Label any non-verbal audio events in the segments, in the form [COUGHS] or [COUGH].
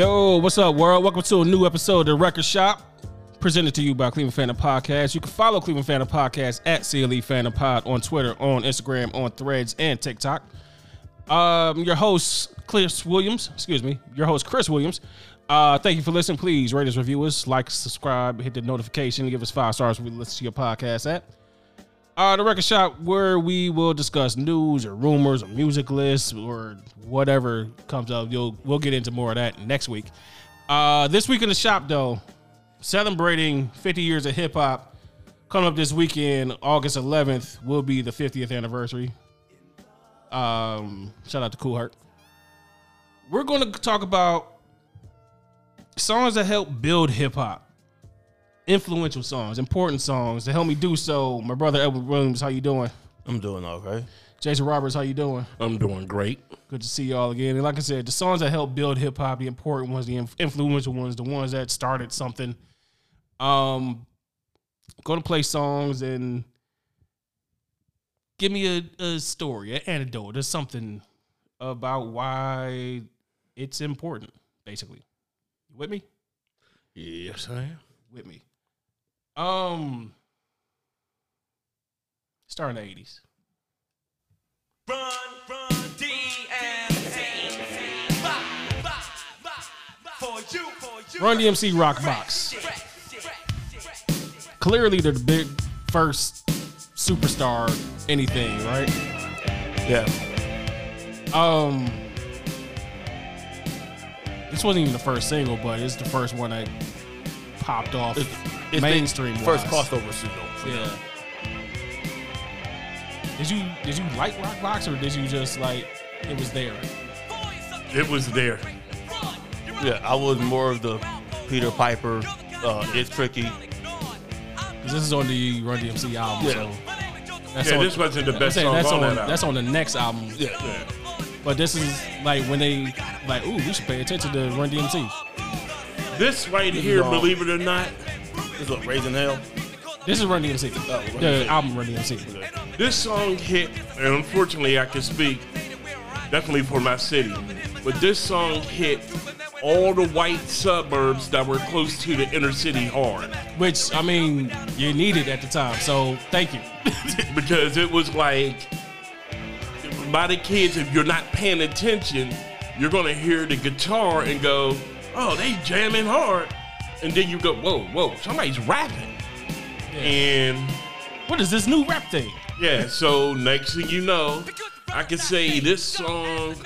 Yo, what's up, world? Welcome to a new episode of The Record Shop, presented to you by Cleveland Phantom Podcast. You can follow Cleveland Phantom Podcast at CLE Phantom Pod on Twitter, on Instagram, on Threads, and TikTok. Um, your host, Chris Williams, excuse me, your host, Chris Williams. Uh, thank you for listening. Please rate us, review us, like, subscribe, hit the notification, give us five stars we listen to your podcast at. Uh, the record shop where we will discuss news or rumors or music lists or whatever comes up. You'll we'll get into more of that next week. Uh, this week in the shop though, celebrating 50 years of hip hop. Coming up this weekend, August 11th, will be the 50th anniversary. Um, shout out to Kool Herc. We're going to talk about songs that help build hip hop influential songs, important songs to help me do so. My brother Edward Williams, how you doing? I'm doing okay. Jason Roberts, how you doing? I'm doing great. Good to see y'all again. And like I said, the songs that help build hip hop, the important ones, the influential ones, the ones that started something. Um, going to play songs and give me a, a story, an anecdote, or something about why it's important. Basically, you with me? Yes, I am. With me. Um, starting the eighties. Run, run, DMC. For you, for you. Run DMC Rock Box. Clearly, they're the big first superstar anything, right? Yeah. Um, this wasn't even the first single, but it's the first one that popped off it's, it's mainstream. First crossover single. Yeah. Did you did you like Rock Box or did you just like it was there? It was there. Yeah, I was more of the Peter Piper. Uh, it's tricky. This is on the Run DMC album. Yeah. So that's yeah, on, this wasn't the best song that's on, on that That's on the next album. Yeah. yeah. But this is like when they like, ooh, we should pay attention to Run DMC. This right here, believe it or not, this is Raising Hell. This is Run DMC. Oh, the album Run DMC. This song hit, and unfortunately, I can speak definitely for my city, but this song hit all the white suburbs that were close to the inner city hard. Which I mean, you needed at the time, so thank you. [LAUGHS] because it was like by the kids, if you're not paying attention, you're gonna hear the guitar and go, "Oh, they jamming hard," and then you go, "Whoa, whoa, somebody's rapping," yeah. and what is this new rap thing? Yeah. So next thing you know, I can say this song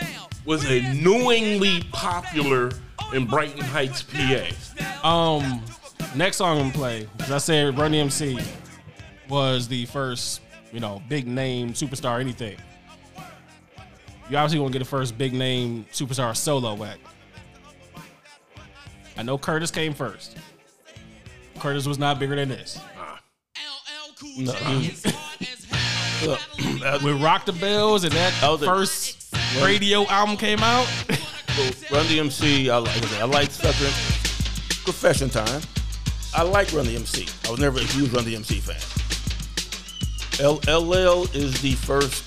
was annoyingly popular in Brighton Heights, PA. Um, next song I'm gonna play, as I said, Run DMC was the first, you know, big name superstar anything. You obviously gonna get the first big name superstar solo act. I know Kurtis came first. Kurtis was not bigger than this. No. [LAUGHS] Uh, with Rock the Bells and that, that first a, radio album came out. Run DMC, I like, I like Sucker. Confession time. I like Run DMC. I was never a huge Run DMC fan. L- LL is the first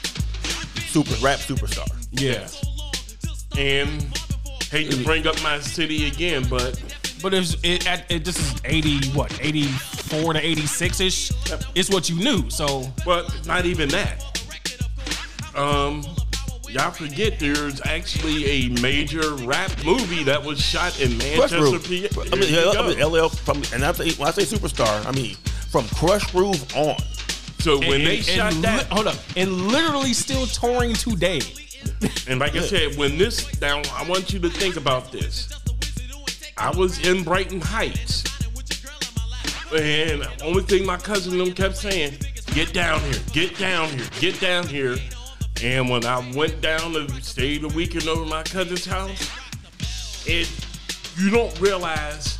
super rap superstar. Yeah. And hate to bring up my city again, but but it's it, it, this is eighty what eighty four to eighty six ish. It's what you knew. So, but not even that. Um, y'all forget there's actually a major rap movie that was shot in Manchester, PA. I mean, I mean, LL from, and I say, when I say superstar, I mean from Krush Groove on. So when and, they and, shot and that, hold up, and literally still touring today. [LAUGHS] and like I said, when this now, I want you to think about this. I was in Brighton Heights, and only thing my cousin them kept saying, "Get down here, get down here, get down here." And when I went down to stay the weekend over my cousin's house, it you don't realize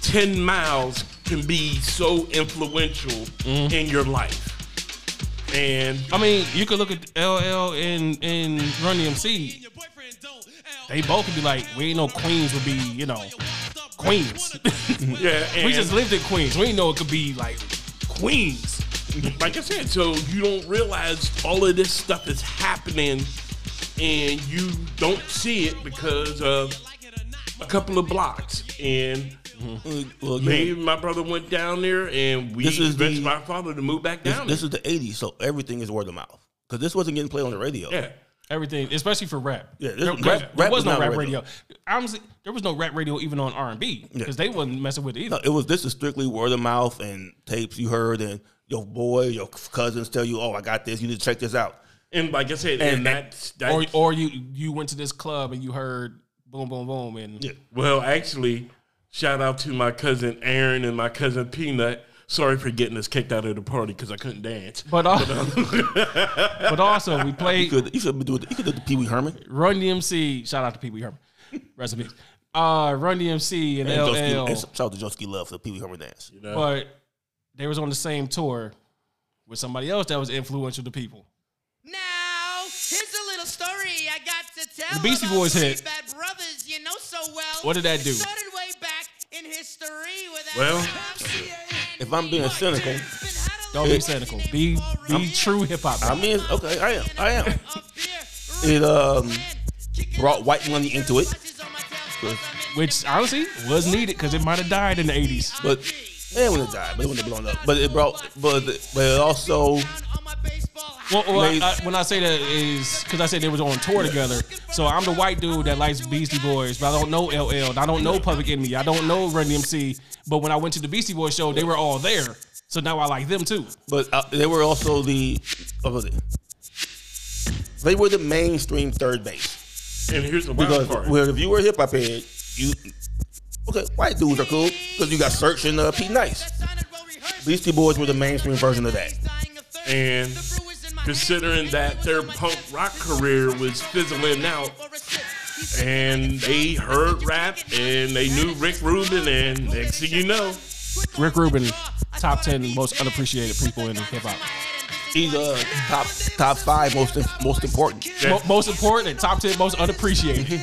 ten miles can be so influential mm-hmm. in your life. And I mean, you could look at LL and and Run DMC. They both could be like, we ain't know Queens would be, you know, Queens. [LAUGHS] yeah, we just lived in Queens. We didn't know it could be like Queens. Like I said, so you don't realize all of this stuff is happening, and you don't see it because of a couple of blocks, and Uh, Well, again, me and my brother went down there, and we This is convinced the- my father to move back this, down. this is the '80s, so everything is word of mouth. Because this wasn't getting played on the radio. yeah. Everything, especially for rap. Yeah, this- there, rap- there- there rap was was no rap radio. radio. Honestly, there was no rap radio even on R and B because they wasn't messing with it either. No, it was this is strictly word of mouth and tapes you heard and your boy, your cousins tell you, "Oh, I got this. You need to check this out." And like I said, and, And- that's that. Or or you you went to this club and you heard boom boom boom and Yeah. well, actually, shout out to my cousin Aaron and my cousin Peanut. Sorry for getting us kicked out of the party because I couldn't dance. But uh, but [LAUGHS] also we You [LAUGHS] played could you should do it. You could do the Pee Wee Herman. Run DMC. Shout out to Pee Wee Herman. Rest in peace. Uh, Run DMC and And LL. Joeski- and shout out to Joeski Love for the Pee Wee Herman dance. You know? but they was on the same tour with somebody else that was influential to people. Now, here's a little story I got to tell. The Beastie about Boys three hit. Bad brothers you know so well. What did that do? Started Well, if I'm being cynical, Don't be cynical. Be be true hip hop. I mean, okay, I am, I am. It um brought white money into it, Which honestly was needed because it might have died in the eighties. but it wouldn't have died, but it wouldn't have blown up. But it brought, but but it also Well, well Made- I, when I say that is because I said they was on tour together. So I'm the white dude that likes Beastie Boys, but I don't know LL. I don't know Public Enemy. I don't know Run DMC. But when I went to the Beastie Boys show, they were all there. So now I like them too. But uh, they were also the what was it? They were the mainstream 3rd Bass and here's the wild because part. well, if you were hip hop head, you okay, white dudes are cool because you got Serch and uh, Pete Nice. Beastie Boys were the mainstream version of that. And considering that their punk rock career was fizzling out, and they heard rap and they knew Rick Rubin, and next thing you know, Rick Rubin, top ten most unappreciated people in hip hop. He's a top top five most most important. Mo- most important and top ten most unappreciated. [LAUGHS]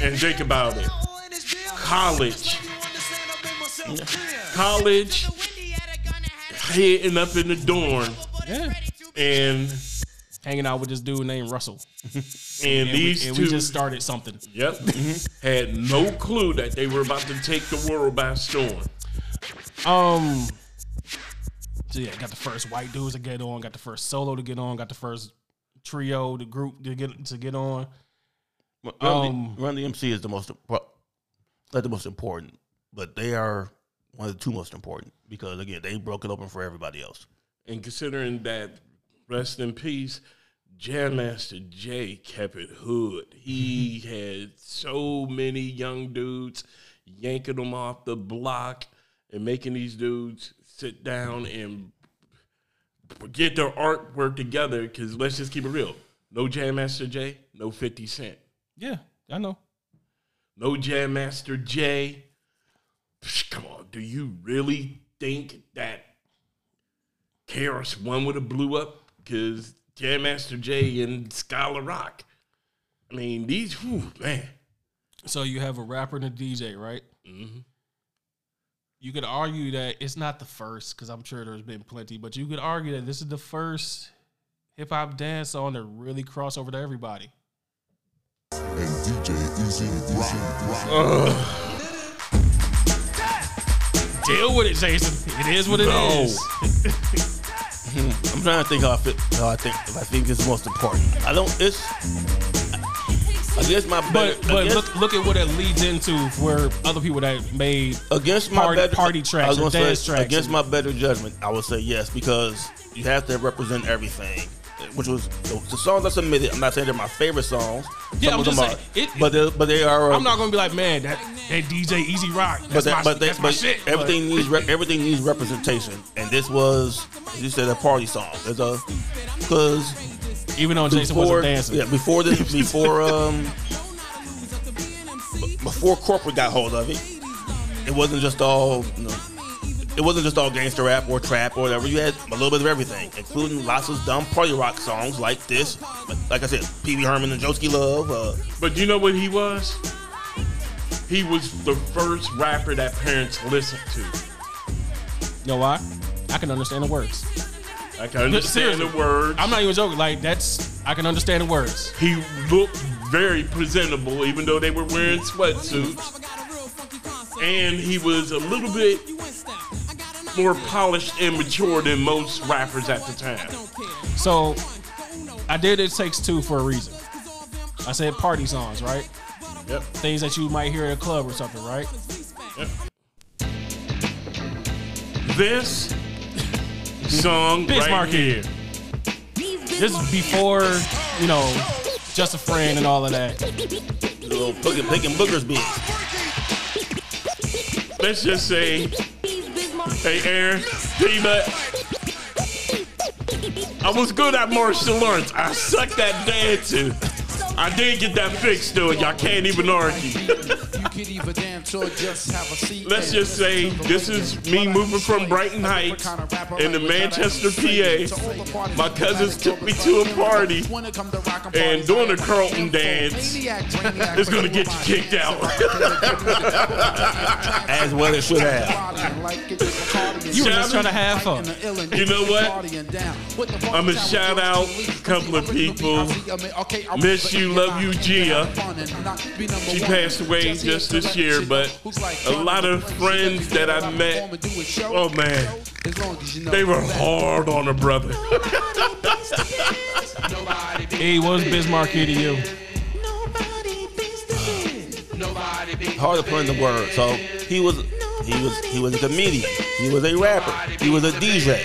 and think about it, college, college, hitting up in the dorm, yeah. And Hanging out with this dude named Russell. [LAUGHS] and, And, we, these and two we just started something. Yep. Had no clue that they were about to take the world by storm. Um. So yeah, got the first white dudes to get on, got the first solo to get on, got the first trio, the group to get to get on. Run, Um, Run DMC is the most not the most important, but they are one of the two most important because again they broke it open for everybody else. And considering that, rest in peace, Jam Master Jay kept it hood. He mm-hmm. had so many young dudes yanking them off the block and making these dudes sit down and get their artwork together. Because let's just keep it real. No Jam Master Jay, no 50 Cent. Yeah, I know. No Jam Master Jay. Psh, Come on, do you really think that KRS One would have blew up? Because Jam Master Jay and Skylar Rock. I mean, these, whew, man. So you have a rapper and a DJ, right? Mm-hmm. You could argue that it's not the first, because I'm sure there's been plenty, but you could argue that this is the first hip hop dance song to really cross over to everybody. and DJ E-Z Rock. Deal with it, Jason. It is what it is. [LAUGHS] I'm trying to think how I fit, how I think if I think it's most important. I don't. It's. I guess my better. But but against, look look at what it leads into where other people that made against my party- better party tracks or dance say, tracks Against my better judgment, I would say yes because you have to represent everything. Which was the, the songs I submitted. I'm not saying they're my favorite songs. Yeah, Some I'm of just them saying, are, it- but they, but they are. uh, I'm not gonna be like, man, that, that DJ E-Z Rock. That's but that, my, but, they, that's my but shit. but- everything needs re- everything needs representation, and this was as you said a party song. It's a because even though Jason before wasn't dancing. yeah before this [LAUGHS] before um b- before corporate got hold of it, it wasn't just all you know, it wasn't just all gangster rap or trap or whatever. You had a little bit of everything, including lots of dumb party rock songs like this. Like, like I said, Pee Wee Herman and Joeski Love. Uh, But you know what he was? He was the first rapper that parents listened to. You know why? I can understand the words. I can understand seriously. the words. I'm not even joking. Like that's I can understand the words. he looked very presentable, even though they were wearing sweatsuits. And he was a little bit more polished and mature than most rappers at the time. So I did it takes two for a reason. I said party songs, right? Yep. Things that you might hear at a club or something, right? Yep. This [LAUGHS] song right here. This is before, you know, just a friend and all of that. Little picking, picking boogers beats. Let's just say, hey Aaron, Peanut. I was good at martial arts. I sucked at dancing. I did get that fixed though. Y'all can't even argue. [LAUGHS] Let's just say this is me moving from Brighton Heights into Manchester, PA. My cousins took me to a party and doing a Carlton dance is gonna get you kicked out. [LAUGHS] As well it should have. You were just trying to have fun. You know what? I'm gonna shout out a couple of people. Miss you, love you, Gia. She passed away just this year, but a lot of friends that I met, oh man, they were hard on her brother. [LAUGHS] He was Biz Markie to you. Hard to put in the word. So he was he was he was a comedian. He was a rapper. He was a DJ.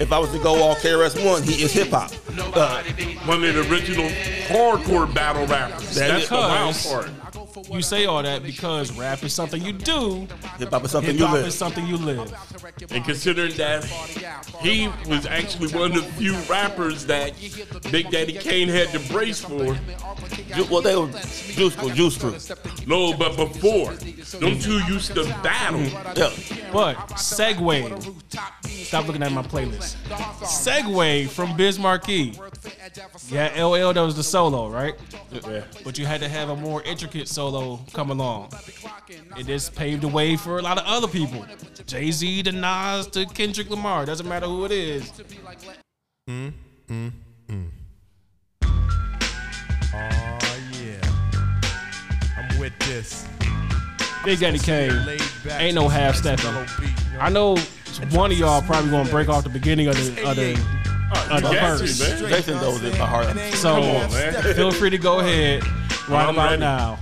If I was to go all KRS One, he is hip hop. Uh, One of the original hardcore battle rappers. That's the wild Because- part. You say all that because rap is something you do, hip hop is something hip you hop live. is something you live. And considering that he was actually one of the few rappers that Big Daddy Kane had to brace for. Ju- Well, they were Juice Crew, Juice Crew. No, but before, them two used to battle. Yeah. But segue. Stop looking at my playlist. Segue from Biz Markie. Yeah, LL that was the solo, right? Yeah. But you had to have a more intricate solo come along. It just paved the way for a lot of other people. Jay Z to Nas to Kendrick Lamar. Doesn't matter who it is. Oh yeah, I'm with this. Big Daddy Kane. Ain't no half nice stepping. mellow beat, you know? I know one of y'all probably gonna break off the beginning of the of the, of the You got verse. to, man. Jason knows it by heart. So Come on, man. feel free to go ahead right I'm about ready. now.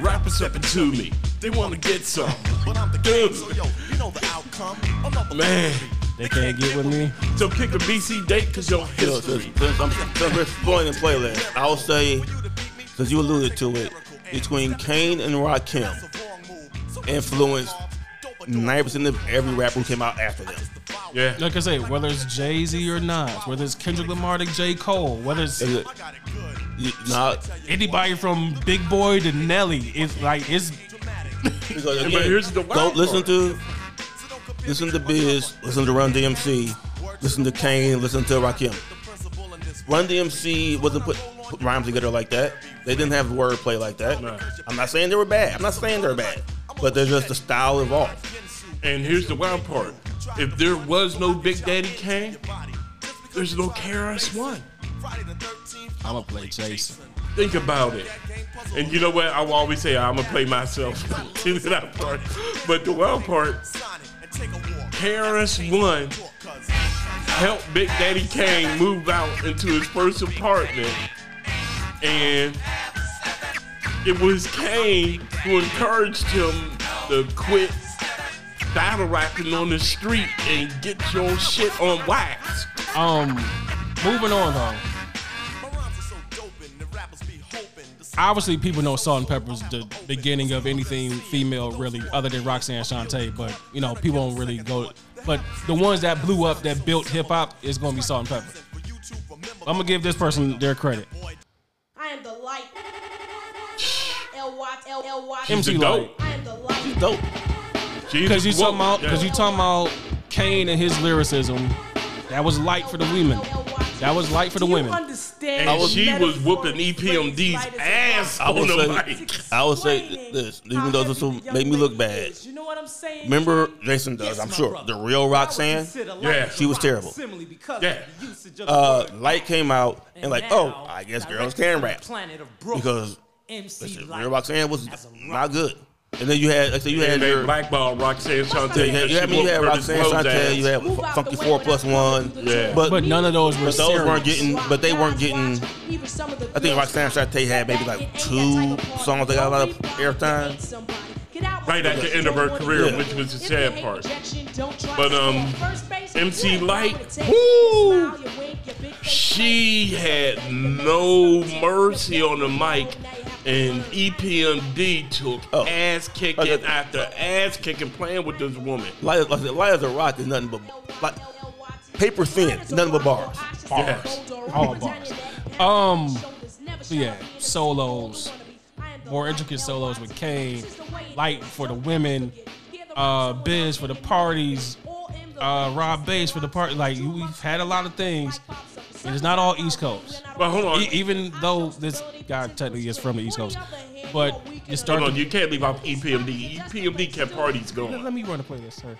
Rappers stepping to me. They want to get some. But I'm the Dude. king, so yo, you know the outcome. Another Man, They can't get with me. so kick a BC date because your Yo, since, history. since I'm since we're exploring the playlist, I'll say, since you alluded to it, between Kane and Rakim, influenced 90% of every rapper who came out after them. Yeah. Like I say, whether it's Jay Z or Nas, whether it's Kendrick Lamar to J. Cole, whether it's Is it? You, nah, anybody from Big Boi to Nelly, it's like it's because again, but here's the wild don't listen part. to listen to Biz, listen to Run DMC, listen to Kane, listen to Rakim. Run DMC wasn't put, put rhymes together like that. They didn't have wordplay like that. Right. I'm not saying they were bad. I'm not saying they're bad, but they're just the style evolved. And here's the wild part. If there was no Big Daddy Kane, there's no KRS One. I'm gonna play Jason. Think about it. And you know what? I will always say I'm gonna play myself [LAUGHS] to that part. But the wild part, KRS One helped Big Daddy Kane move out into his first apartment, and it was Kane who encouraged him to quit battle rapping on the street and get your shit on wax. Um, moving on though. Obviously, people know Salt-N-Pepa's the beginning of anything female, really, other than Roxanne Shante. But you know, people don't really go. But the ones that blew up, that built hip hop, is gonna be Salt and Pepper. I'm gonna give this person their credit. I am the light. L Watts, L L Watts. MC the Light. dope. I am the light. Dope. Because you talking about because you talking about Kane and his lyricism. That was light for the women. That was light for the Do you women. understand And the she was whooping EPMD's light as a ass I on will the say, mic. I will say this, even though this will make me look bad. You know what I'm saying? Remember, Jason does, Yes, I'm sure. brother. The real Roxanne, consider Yeah. she was terrible. Yeah. of the usage of uh. Lyte came out and like, And oh, I guess girls can rap planet of Brooklyn, because MC listen, Light real Roxanne was not good. And then you had, like I said, you had And they your, blackball Roxanne Shante. yeah, you had, because I she mean, you had whooped Curtis Roxanne Blow's Chantel, you had Move Funky way Four when Plus I One, Yeah. but But none of those were But those weren't getting, but they weren't getting. I think Roxanne Shante had maybe like two songs that got a lot of airtime. Right at the end of her career, Yeah. which was the sad part. But um, MC Lyte, woo, She had no mercy on the mic, and EPMD took Oh. ass kicking Okay. after ass kicking playing with this woman. Lyte, like I Lyte as a Rock is nothing but like paper thin, nothing but bars. Yes. All bars. Um, yeah, solos, more intricate solos with Kane, Lyte for the women, uh, Biz for the parties, uh, Rob Base for the party. Like you- we've had a lot of things. and It's not all East Coast. But hold on, E- even though this guy technically is from the East Coast, but you start. hold on, you can't leave out E EPMD. EPMD kept parties let, going. let me run a playlist, sir.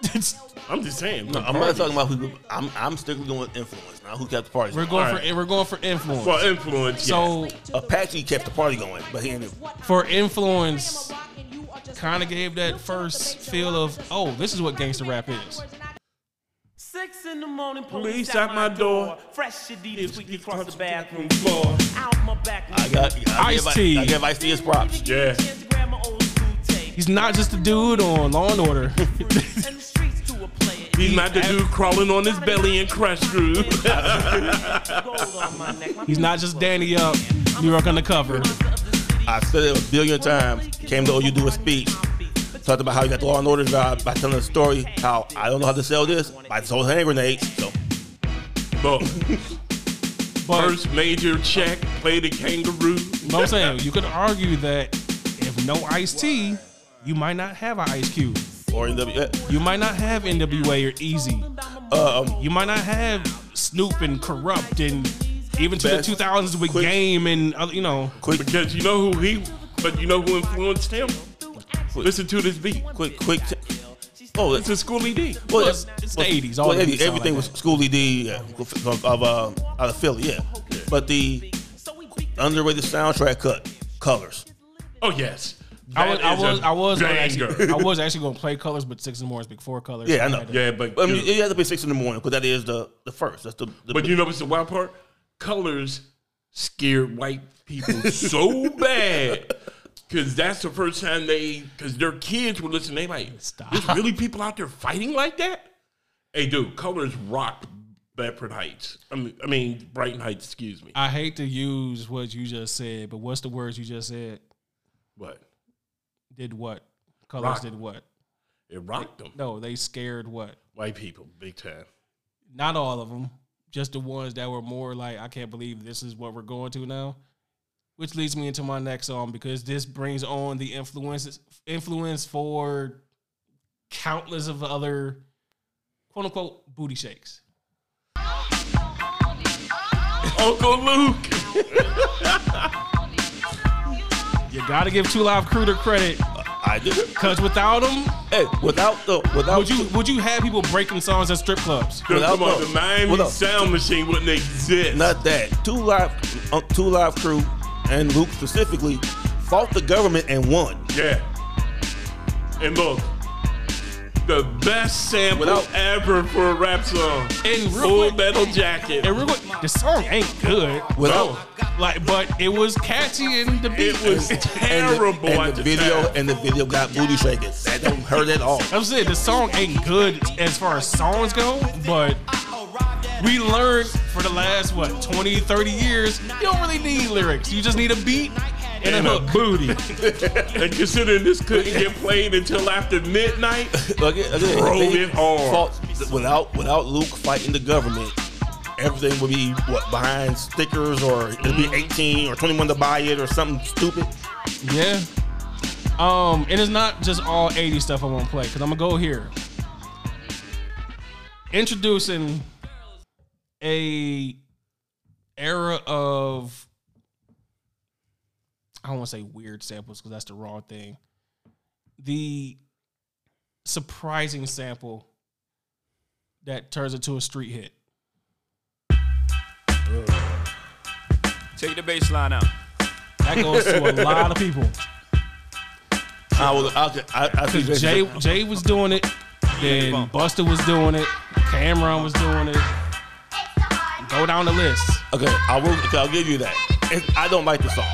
[LAUGHS] I'm just saying. No, I'm not talking about who. I'm I'm strictly going with influence, not who kept the party. we're going. going Alright. for we're going for influence. For influence, so yeah. Apache kept the party going, but he ended. for influence, kind of gave that first feel of oh, this is what gangster rap is. Six in the morning, Police at my door. Fresh Adidas It's- squeaky it's across the bathroom bathroom floor. floor. Out my back. I got. I give, Ice-T. I give Ice T his props. Yeah. He's not just a dude on Law and Order. [LAUGHS] He's not the dude crawling on his belly and crush through. He's not just Danny up, New York undercover. I've said it a billion times. Came to OU do a speech. Talked about how he got the law and order job by telling a story how I don't know how to sell this. I sold hand grenades. So But [LAUGHS] But, first major check, play the kangaroo. but I'm saying you could argue that if no Ice-T, you might not have an Ice Cube. or NW. You might not have NWA or Easy. Um, You might not have Snoop and Kurupt and even to the 2000s with quick- Game and other, you know. quick, Because you know who he, but you know who influenced him? Listen to this beat. quick, quick. T- oh, It's a Schoolly D. well, it's- it's the 80s, all Well, the every- beats sound everything like was Schoolly D yeah, of, of uh, out of Philly, yeah. But the underrated soundtrack cut, Colors. Oh yes. I was, I was, a I was, actually, I was actually going to play Colors, but Six in the Morning is before Colors. Yeah, I know. had to- Yeah, but But I mean, it has to be six in the morning because that is the the first. That's the. the But you know what's the wild part? Colors scared white people so bad. Cause that's the first time they, cause their kids were listening. They like, Stop. there's really people out there fighting like that. Hey, dude, Colors rocked Bedford Heights. I mean, I mean Brighton Heights. Excuse me. I hate to use what you just said, but what's the words you just said? What? Did what? Colors Rock. did what? It rocked them. No, they scared what? White people, big time. Not all of them, just the ones that were more like, I can't believe this is what we're going to now. Which leads me into my next song because this brings on the influences influence for countless of other quote unquote booty shakes. [LAUGHS] Uncle Luke. [LAUGHS] You gotta give Two Live Crew the credit, I do. cause without them, Hey, without the without would you would you have people breaking songs at strip clubs? Without Come on, the- the Miami without- Sound Machine wouldn't exist. not that two live uh, two live crew and Luke specifically fought the government and won. Yeah. And look, the best sample Without- ever for a rap song. And real Full quick- Metal Jacket. And real quick, the song ain't good, Without like, but it was catchy and the beat It was [LAUGHS] and the, terrible and at the the video time. and the video got booty shaking. That don't hurt at all. I'm saying the song ain't good as far as songs go, but we learned for the last what 20, 30 years, you don't really need lyrics. You just need a beat and, And a a booty. [LAUGHS] and considering this couldn't get played until after midnight, Again, again, Drove it hard. fought- without without Luke fighting the government, everything would be what behind stickers or it'd be 18 or 21 to buy it or something stupid. Yeah. Um, and it's not just all 80 stuff I want to play because I'm gonna go here. Introducing a era of I don't want to say weird samples because that's the wrong thing. The surprising sample that turns into a street hit. Take the bass line out. That goes to a lot of people. I was. I, I, I see Because Jay Jay was doing it, then Buster was doing it, Cam'ron was doing it. Go down the list. Okay, I will. Okay, I'll give you that. It, I don't like the song,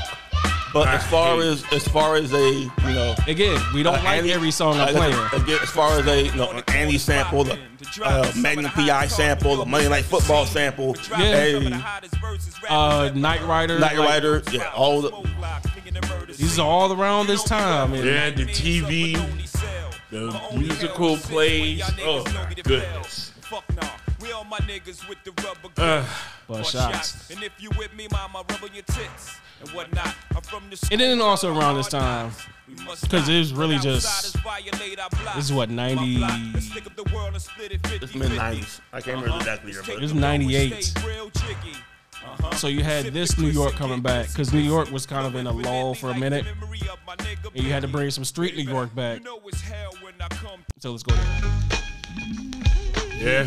but as far as as far as a you know, Again, we don't uh, like Annie- every song I'm uh, playing. Again, as far as a you know, an Annie sample, the uh, Magnum PI sample, the Monday Night Football sample, Yeah. a Uh, Knight Rider, Night like, Rider, yeah, all the These are all around this time. And Yeah, the TV, the musical plays. Oh my goodness. Uh, But shots. And if you with me, mama, rub on your tits and whatnot. I'm from the And then also around this time, because it was really just this is what ninety. it's mid nineties. I can't remember exactly year, It but was ninety eight. So you had this New York coming back because New York was kind of in a lull for a minute, and you had to bring some street New York back. So let's go there. yeah.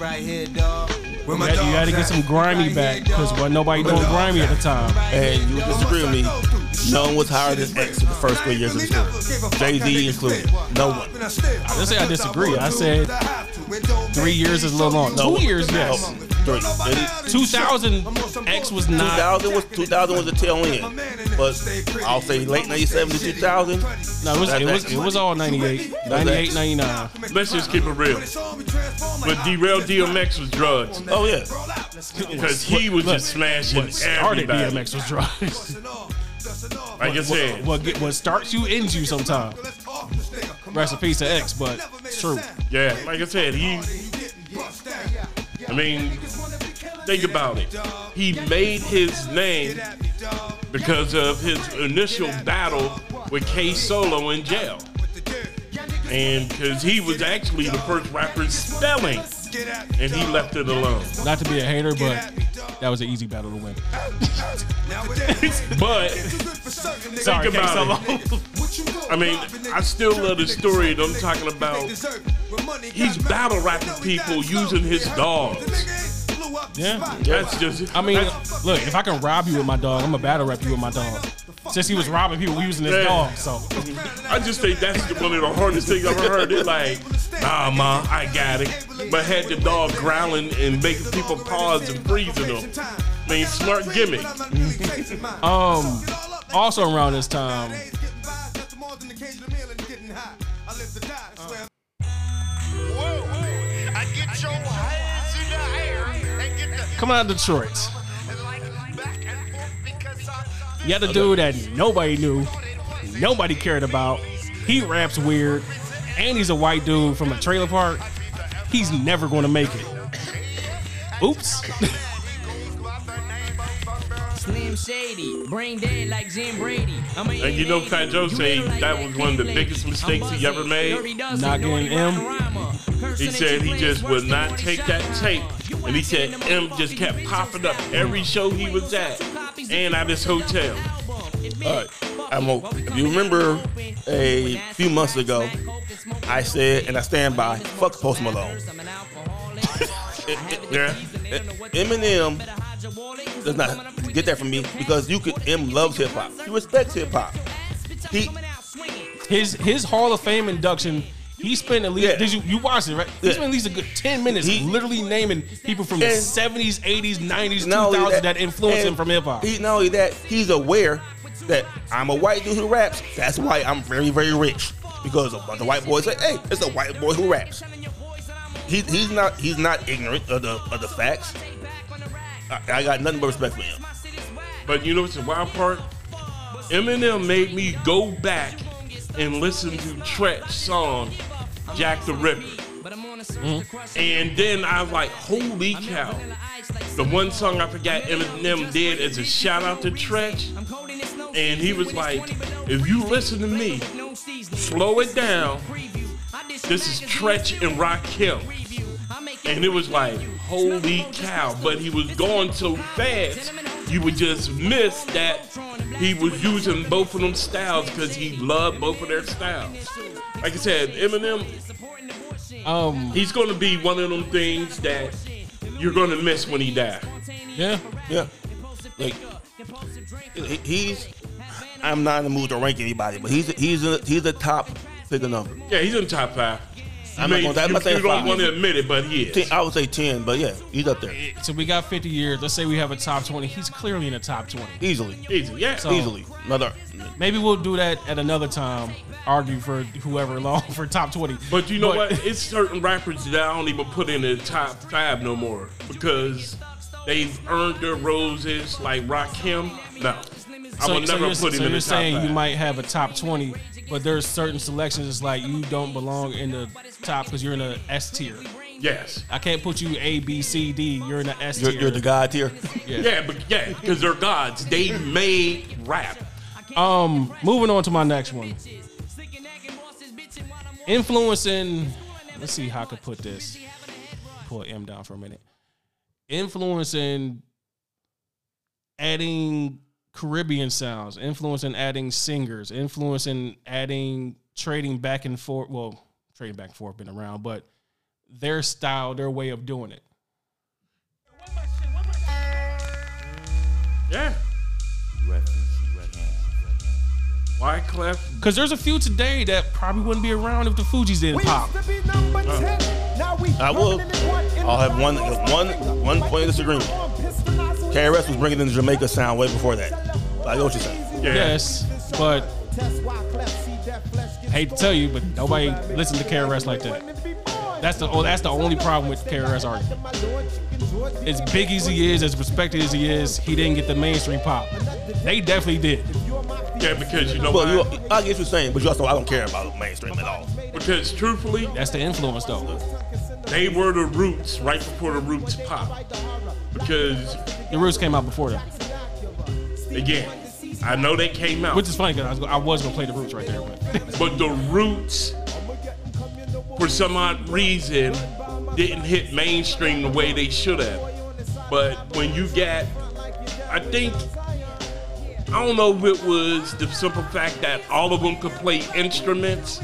I'm right here, dog. You had, you had to get some grimy back because wasn't nobody doing grimy at the time. and you would disagree with me. No one was higher than X in the first three years of the school. Jay Z included. No one. I didn't say I disagree. I said three years is a little long. Two years, yes. Three. 2000 X was not. 2000 was 2000 was the tail end, but I'll say late 97 to 2000. No, it was it was it was all 98, 98, 99. Let's just keep it real. But derail DMX was drugs Oh yeah, because he was just smashing What started everybody. DMX was drugs. Like I said, what get, what starts you ends you sometime. Rest in peace to X, but it's true. yeah, like I said, he. I mean, think about it. He made his name because of his initial battle with K Solo in jail. And because he was actually the first rapper spelling, and he left it alone. Not to be a hater, but that was an easy battle to win. [LAUGHS] But Sorry, think about K-Solo. it. I mean, I still love the story that I'm talking about. He's battle rapping people using his dogs. Yeah. That's just. I mean, look, if I can rob you with my dog, I'm a battle rap you with my dog. Since he was robbing people using his Yeah. dog, so I just think that's one of the hardest things I've ever heard. It's like, nah, ma, I got it. But had the dog growling and making people pause and freezing them. I mean, smart gimmick. um, also around this time, coming out of Detroit, you had a dude that nobody knew, nobody cared about. He raps weird, and he's a white dude from a trailer park. He's never going to make it. Oops. [LAUGHS] Slim Shady, brain dead like Jim Brady. I'm a And you know, Fat Joe say that was one of the biggest mistakes he ever made. Not getting M. He said he just would not take that tape. And he said M just kept popping up every show he was at and at his hotel. All right. I'm a, if you remember a few months ago, I said, and I stand by, fuck Post Malone. [LAUGHS] Yeah. Eminem does not get that from me because you could. M loves hip hop. He respects hip hop. He his his Hall of Fame induction. He spent at least Yeah. did you you watched it right? He Yeah. spent at least a good ten minutes He- literally naming people from the seventies, eighties, nineties, two not that, influenced him from hip hop. He not only that, he's aware that I'm a white dude who raps. That's why I'm very very rich because of the white boys say, hey, it's a white boy who raps. He, he's not he's not ignorant of the of the facts. I, I got nothing but respect for him. But you know what's the wild part? Eminem made me go back and listen to Treach's song, Jack the Ripper. Mm-hmm. And then I was like, holy cow. The one song I forgot Eminem did is a shout out to Treach. And he was like, if you listen to me, slow it down. This is Treach and Rakim. And it was like, holy cow! But he was going so fast, you would just miss that he was using both of them styles because he loved both of their styles. Like I said, Eminem, Um, he's going to be one of them things that you're going to miss when he dies. yeah. Yeah. Like he's I'm not in the mood to rank anybody, but he's he's a, he's a top figure number. Yeah, he's in the top five. You, I'm not gonna- I'm you, not saying you don't five. want to admit it, but he is. Ten, I would say ten, but yeah, he's up there So we got 50 years. Let's say we have a top 20. He's clearly in the top 20. easily, Easy, yeah. So- easily. Another Maybe we'll do that at another time. Argue for whoever long [LAUGHS] for top 20. But you know what? It's certain rappers that I don't even put in the top five no more because they've earned their roses. Like Rakim, no, I So, will so never you're, put him so in you're top saying five. you might have a top 20, but there's certain selections it's like you don't belong in the top because you're in the S tier. yes, I can't put you A, B, C, D. You're in the S you're, tier. you're the god tier. yeah, but yeah, because they're gods. They made rap. Um, moving on to my next one. Influencing. Let's see how I could put this. Pull M down for a minute. Influencing. Adding Caribbean sounds. Influencing adding singers. Influencing adding trading back and forth. Well, trading back and forth been around, but their style, their way of doing it. Yeah. Wyclef. Because there's a few today that probably wouldn't be around if the Fugees didn't pop. I will. I'll have one one one point of disagreement. KRS was bringing in the Jamaica sound way before that. I know what you're saying. Yeah. Yes, but hate to tell you, but nobody listens to KRS like that. That's the oh, that's the only problem with KRS argument. As big as he is, as respected as he is, he didn't get the mainstream pop. They definitely did. Yeah, because you know Well, why? you, I get what you're saying, but you also I don't care about mainstream at all. Because truthfully, That's the influence, though. they were the roots right before the roots pop. Because The Roots came out before them, again, I know they came out, which is funny because I was, I was gonna play the Roots right there, but [LAUGHS] but the roots, for some odd reason, didn't hit mainstream the way they should have. But when you got, I think, I don't know if it was the simple fact that all of them could play instruments.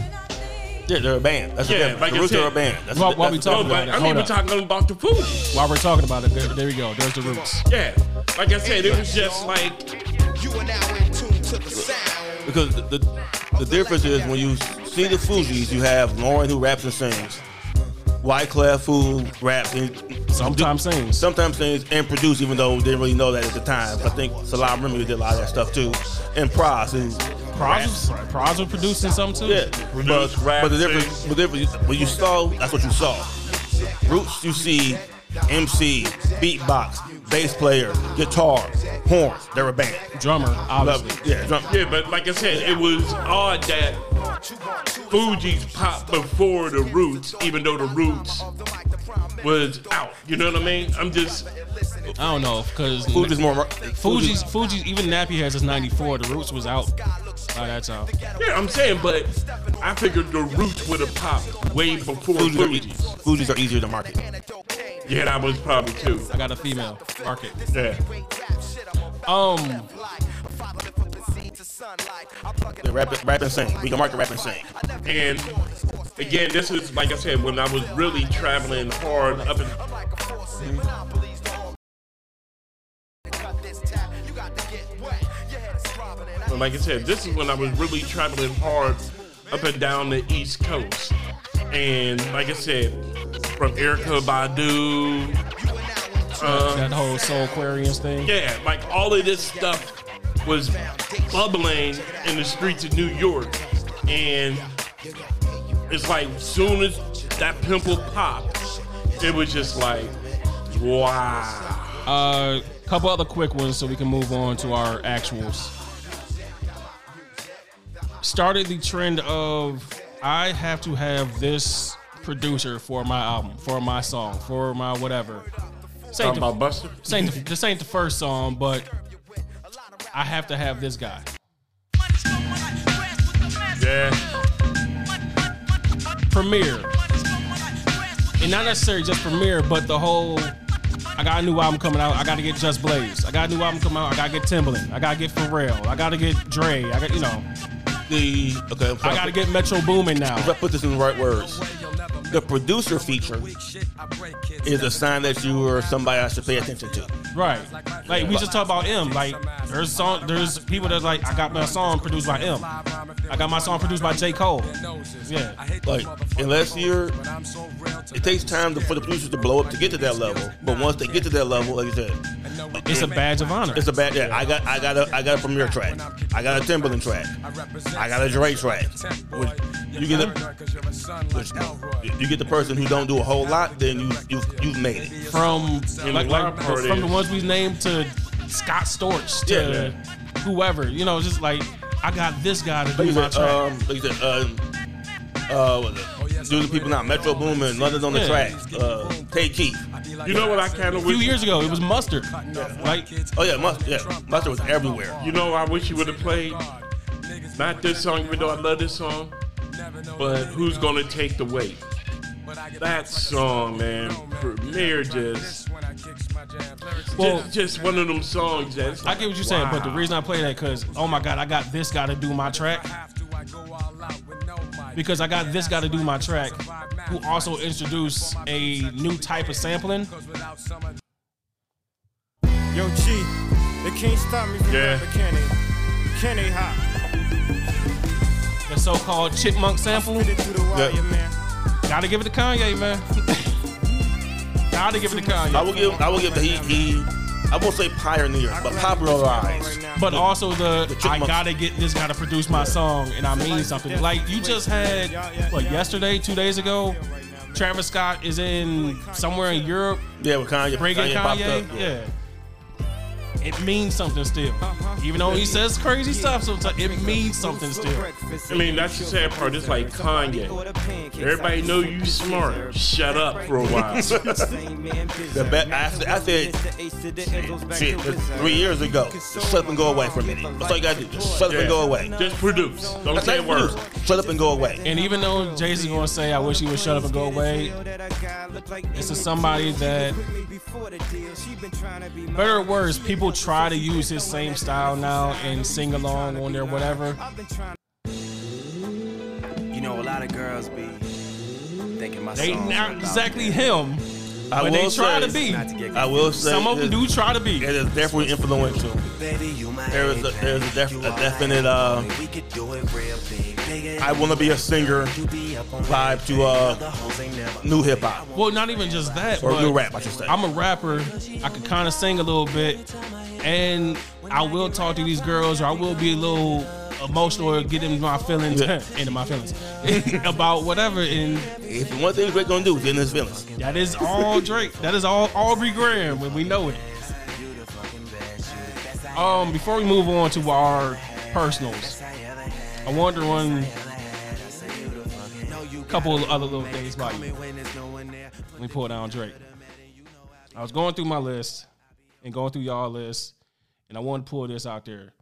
Yeah, they're a band. That's Yeah, the like I the Roots are a band. That's, While- while we that's- No, talking but about it, I'm hold even up. talking about the Fugees. while we're talking about it, there, there we go. There's the Roots. Yeah, like I said, it was just like because the, sound because the the difference is when you see the Fugees, you have Lauryn who raps and sings, Wyclef who raps and Sometimes sings. sometimes sings and produce, even though they didn't really know that at the time. I think Salaam Remi did a lot of that stuff too, and Pras who Pras was, Pras was producing something too. yeah, but, Produce, rap, but the difference, but the difference, when you saw, that's what you saw. Roots, you see MC, beatbox, bass player, guitar, horns. They're a band. Drummer, obviously. Lovely. Yeah, drum. Yeah, but like I said, it was odd that Fugees popped before the Roots, even though the Roots was out. You know what I mean? I'm just I don't know because Fugees more. Fugees Fugees even Nappy has his '94. The Roots was out by that time. yeah, I'm saying, but I figured the Roots would have popped way before Fugees are, Fugees. Fugees are easier to market. Yeah, that was probably too. I got a female market. Yeah. Um, Yeah, rap, rap and sing. We can market rap and sing. And again, this is like I said, when I was really traveling hard up in But like I said, this is when I was really traveling hard up and down the East Coast. And like I said, from Erykah Badu, uh, that whole Soulquarians thing. yeah, like all of this stuff was bubbling in the streets of New York. And it's like soon as that pimple popped, it was just like, wow. Uh, couple other quick ones so we can move on to our actuals. Started the trend of I have to have this producer for my album, for my song, for my whatever. Talking the- about Buster? The, this ain't the first song, but I have to have this guy. Yeah. Premier and not necessarily just Premier, but the whole. I got a new album coming out. I got to get Just Blaze. I got a new album coming out. I got to get Timbaland. I got to get Pharrell. I got to get Dre. I got you know. The okay, I'm got to get Metro Boomin now. If I put this in the right words, the producer feature is a sign that you are somebody I should pay attention to. Right. Like we just talked about M. Like there's song there's people that like I got my song produced by M. I got my song produced by J. Cole. Yeah. Like unless you're, it takes time to, for the producers to blow up to get to that level. But once they get to that level, like you said, It's a badge of honor. It's a badge. Yeah, I got, I got a, I got a Premier track. I got a Timbaland track. I got a Dre track. Which you get, a, which you get the person who don't do a whole lot, then you, you, you've made it. From And like, the like part from the is- ones we named to Scott Storch to whoever. You know, just like I got this guy to Like do you my said, track. um, like you said, um, uh, what was it? do the people now? Metro Boomin, London's on the Yeah. track. Uh, Tay Keith. You know what I kind of a of few wish. years ago, it was Mustard. Like Oh yeah, Mustard. Yeah, Mustard was everywhere. You know, I wish you would have played not this song, even though I love this song, but who's gonna take the weight? That song, man, Premier just, Well- just, just one of them songs that's. I get what you're saying, but the reason I play that because oh my god, I got this guy to do my track. Because I got this guy to do my track, who also introduced a new type of sampling. Yo, G, they can't stop me from Yeah. rapping, can they? Can they hop? The so-called chipmunk sample. Spit it through the wire, Yeah. Man. Gotta give it to Kanye, man. [LAUGHS] Gotta give it to Kanye. I will give, I will give the he, he I won't say pioneer, but popularized. But also the, The I gotta get this guy to produce my song, and I mean something. Like you just had what yesterday, two days ago. Travis Scott is in somewhere in Europe Yeah, with Kanye. bringing Kanye Kanye. up. Yeah. It means something still. Even though he says crazy stuff sometimes, it means something still. I mean, that's the sad part. It's like Kanye. Everybody know you smart. Shut up for a while. [LAUGHS] The be- I, said- I said, shit, three years ago, just shut up and go away for a minute. That's all you gotta do. Just shut up and go away. Just produce. Don't That's say not a word. Shut up and go away. And even though Jay-Z gonna say, I wish he would shut up and go away, this is somebody that, better or worse, people try to use his same style now and sing along on there, whatever. You know, a lot of girls be thinking my They songs not exactly them. him, I but they try say- to be. To I will say Some of them do try to be. It is definitely influential. Baby, you my There is a, there's a, def- a definite uh, everything. We could do it real big. Bigger I want to be a singer You be up on vibe to uh, hoes ain't never new hip hop Well, not even just that, or new rap, I should say. I'm a rapper. I can kind of sing a little bit, and I will talk to these girls, or I will be a little emotional or get [LAUGHS] into my feelings, Yeah. into my feelings [LAUGHS] about whatever. And If one thing Drake gonna do is get in his feelings. that is all Drake. That is all Aubrey Graham, and we know it. Um, before we move on to our personals, I wonder one couple of other little things about you. Let me pull down Drake. I was going through my list and going through y'all list, and I want to pull this out there.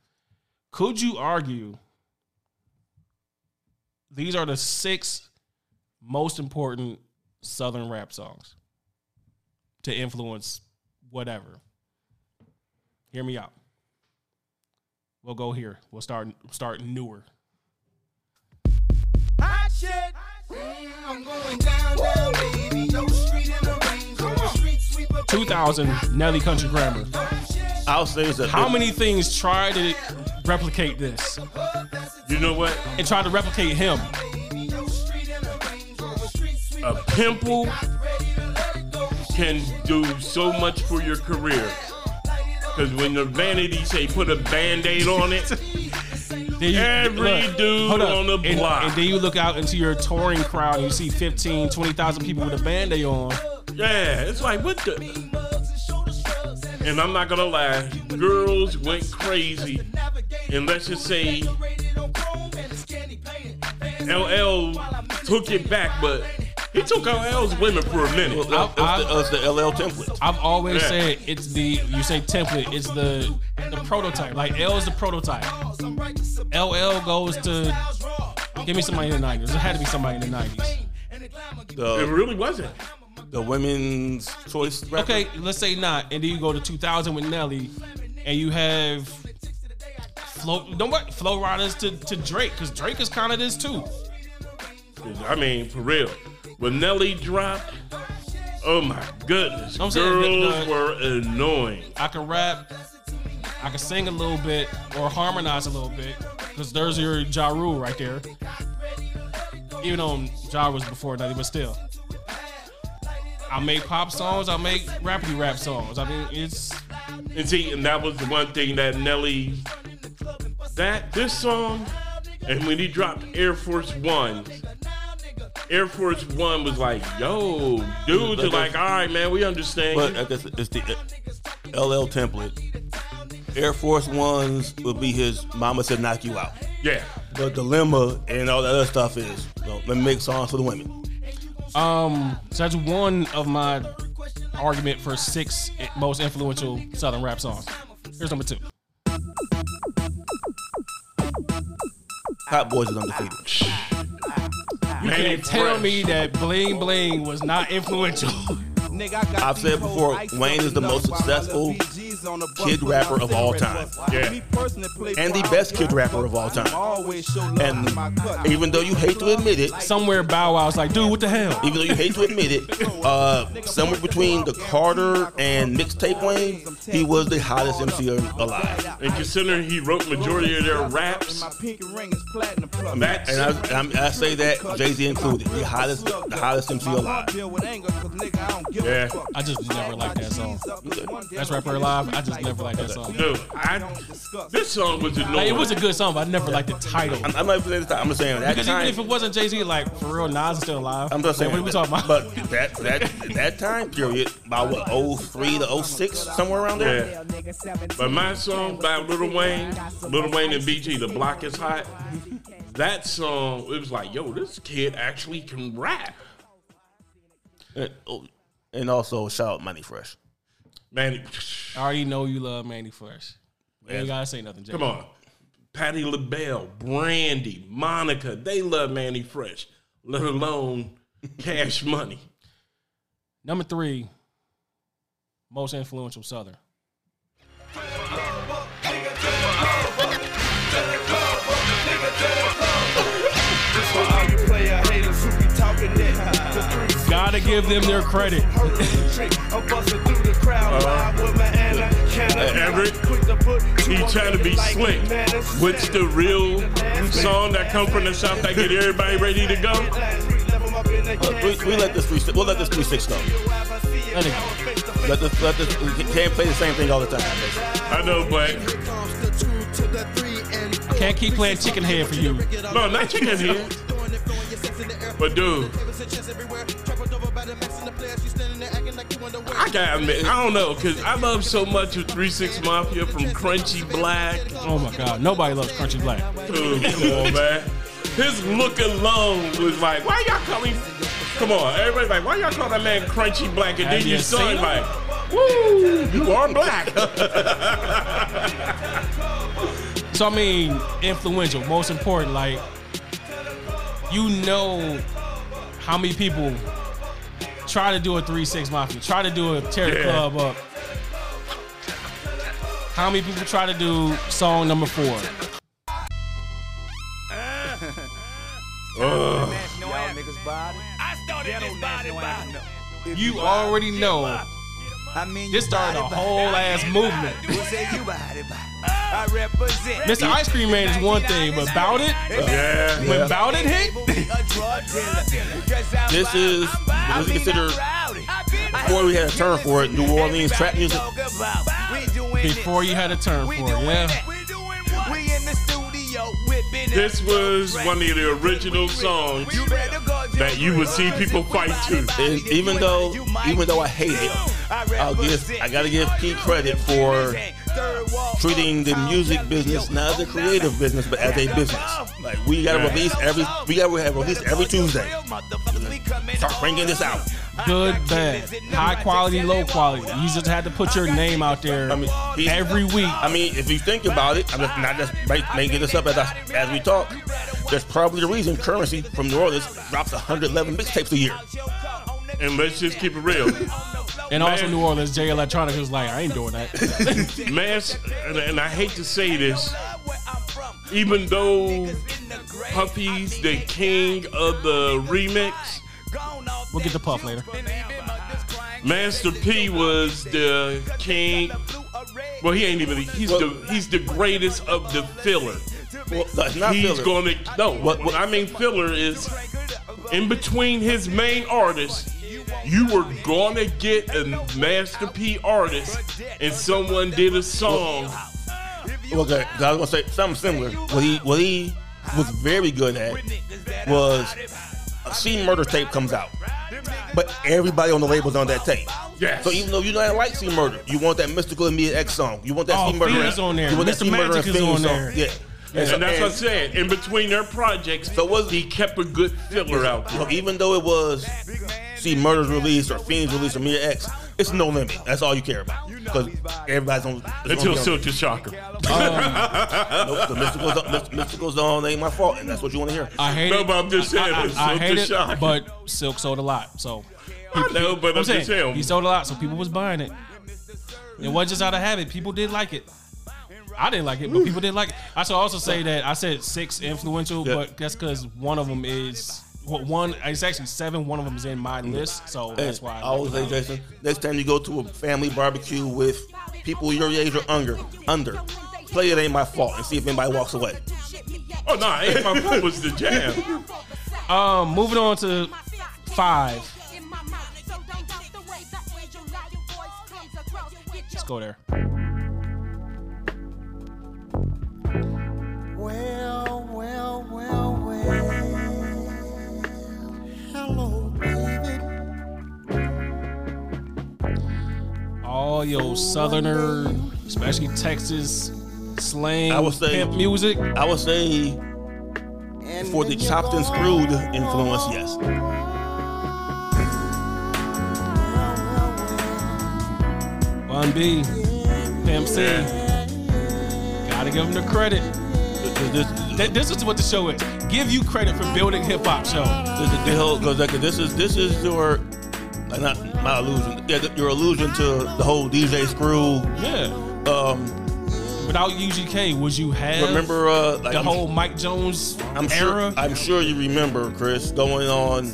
Could you argue these are the six most important Southern rap songs to influence whatever? Hear me out. We'll go here. We'll start start newer. Hot shit. Mm, I'm going down, down, baby. Yo, street in the range. I'm a street sweeper. 2000 Nelly Country Grammar. I'll say this. How many things try to replicate this? You know what? And try to replicate him. A pimple can do so much for your career. Because when the vanity say put a band-aid on it, [LAUGHS] Then you- every look, dude hold up. on the and, block. and then you look out into your touring crowd and you see 15, 20,000 people with a band-aid on. Yeah, it's like what the. And I'm not gonna lie, girls went crazy, and let's just say LL took it back, but he took LL's women for a minute. Well, it's, the, it's the LL template. I've always Yeah. said it's the you say template, it's the the prototype. Like L is the prototype. LL goes to give me somebody in the nineties. It had to be somebody in the nineties. it really wasn't. the women's choice. Rapper. Okay, let's say not, and then you go to 2000 with Nelly, and you have flow. Don't what flow riders to, to Drake because Drake is kind of this too. I mean, for real. When Nelly dropped, oh my goodness, I'm saying girls the- the- were annoying. I can rap, I can sing a little bit or harmonize a little bit because there's your Ja Rule right there. Even though Ja was before Nelly, but still. I make pop songs. I make rappity rap songs. I mean, it's And see, and that was the one thing that Nelly, that this song, and when he dropped Air Force One, Air Force One was like, yo, dudes are like, all right, man, we understand. But you." I guess it's the LL template. Air Force Ones would be his "Mama said knock you out." Yeah. The dilemma and all that other stuff is, you know, let me make songs for the women. Um, so that's one of my argument for six most influential Southern rap songs. Here's number two. Hot Boys is undefeated. You can't tell me that Bling Bling was not influential. [LAUGHS] I've said before, Wayne is the most successful kid rapper of all time. Yeah. And the best kid rapper of all time. And even though you hate to admit it, somewhere Bow Wow's like, dude, what the hell? Even though you hate to admit it, [LAUGHS] uh, somewhere between the Carter and mixtape Wayne, he was the hottest MC alive. And considering he wrote majority of their raps, That, and I, I, I say that Jay Z included, the hottest, the hottest MC alive. Yeah. I just never liked that song. That's Rapper Alive. I just never liked that song. dude, I, this song was annoying. Like, it was a good song, but I never liked the title. I'm, I'm not even saying this time. I'm just saying that because time. even if it wasn't Jay Z, like for real, Nas is still alive. I'm just saying. Like, what are we talking about? But that that that time period, about what 03 to 06, somewhere around there. Yeah. But my song by Little Wayne, Little Wayne and BG, The Block is Hot, that song, it was like, yo, this kid actually can rap. And, oh, and also shout out Mannie Fresh. Manny, I already know you love Mannie Fresh. You ain't gotta say nothing, Jay. come on. Patti LaBelle, Brandy, Monica, they love Mannie Fresh, let alone Cash Money. Number three, most influential Southern. Gotta give them their credit. [LAUGHS] Everett, he trying to be slick. What's the real song that come from the shop that get everybody ready to go? Uh, we, we let this three, we'll let this three six go. Let it go. Let this, let this, we can't play the same thing all the time. I know, but I can't keep playing chicken head for you. no, not chicken here. But dude, I gotta admit, I don't know, cause I love so much of Three Six Mafia from Crunchy Black. Oh my God, nobody loves Crunchy Black. Dude, come on, man. His look alone was like, why y'all calling? him? Come on, everybody's like, why y'all call that man Crunchy Black? And Have then you you saw him like, woo, you are black. So I mean, influential, most important. Like, you know how many people try to do a three six mafia, try to do a tear the Yeah. club up. How many people try to do song number four? [LAUGHS] Ugh. You already know. I mean, This started a whole ass movement. I represent. Mr. Ice Cream Man is one thing, but Bout It, Yeah. when Bout It hit, This is was considered before we had a term for it. New Orleans trap music. before you had a turn for it, yeah. This was one of the original songs that you would see people fight to. And even though, even though I hate it, I'll give, I gotta give Pete credit for treating the music business not as a creative business, but as a business. Like we gotta release every, we gotta have release every Tuesday. Start bringing this out. Good, bad, high quality, low quality. You just had to put your name out there I mean, every week. I mean, if you think about it, I'm just not just making this up as, I, as we talk. There's probably the reason Currency from New Orleans drops 111 mixtapes a year. And let's just keep it real. And also New Orleans, Jay Electronica was like, I ain't doing that. [LAUGHS] Mass, and, and I hate to say this, even though Puffy's the king of the remix, we'll get the puff later. Master P was the king. Well, he ain't even. He's the he's the greatest of the filler. Well, that's not he's filler. gonna no. What, I mean filler is in between his main artists. You were gonna get a Master P artist, and someone did a song. Okay, 'cause I was gonna say something similar. What he what he was very good at was a C Murder tape comes out, but everybody on the label's on that tape. Yes. So even though you don't like C Murder, you want that Mystikal Immediate X song. You want that Oh, C Murder. Fiend's on there. You want that Mr. C Murder Magic and is Fiend on song. there. Yeah. And, so- that's what I'm saying. In between their projects, so was he kept a good filler out there. So even though it was C Murder's released or Fiend's released or Mia X, it's no limit. That's all you care about because everybody's on. Until Silk the Shocker. Um, nope, the Mystikal's on, Myst- Mystikal's on ain't my fault, and that's what you want to hear. I hate No, it. but I'm just saying, I, I, it's I Silk hate it, Shocker. but Silk sold a lot. So I know, but I'm just saying. he sold a lot, so people was buying it. It wasn't just out of habit. People did like it. I didn't like it, but people did like it. I should also say that I said six influential, Yeah. but that's because one of them is well, one. It's actually seven. One of them is in my list, so Hey, that's why. I always say, Jason, next time you go to a family barbecue with people your age or under, under, play it ain't my fault and see if anybody walks away. Oh no, ain't my fault was the jam. Um, moving on to five. Let's go there. Well, well, well, well. All your southerner, especially Texas slang, I would say pimp music. I would say for the chopped and screwed influence, yes. Bun B, Pimp C. Gotta give them the credit. Th- This is what the show is. Give you credit for building hip hop show. This is the whole because like, this is this is your not my illusion. Yeah, th- your illusion to the whole DJ Screw. Yeah. Um, Without UGK, would you have remember uh, like the whole Mike Jones I'm era? sure I'm sure you remember Chris going on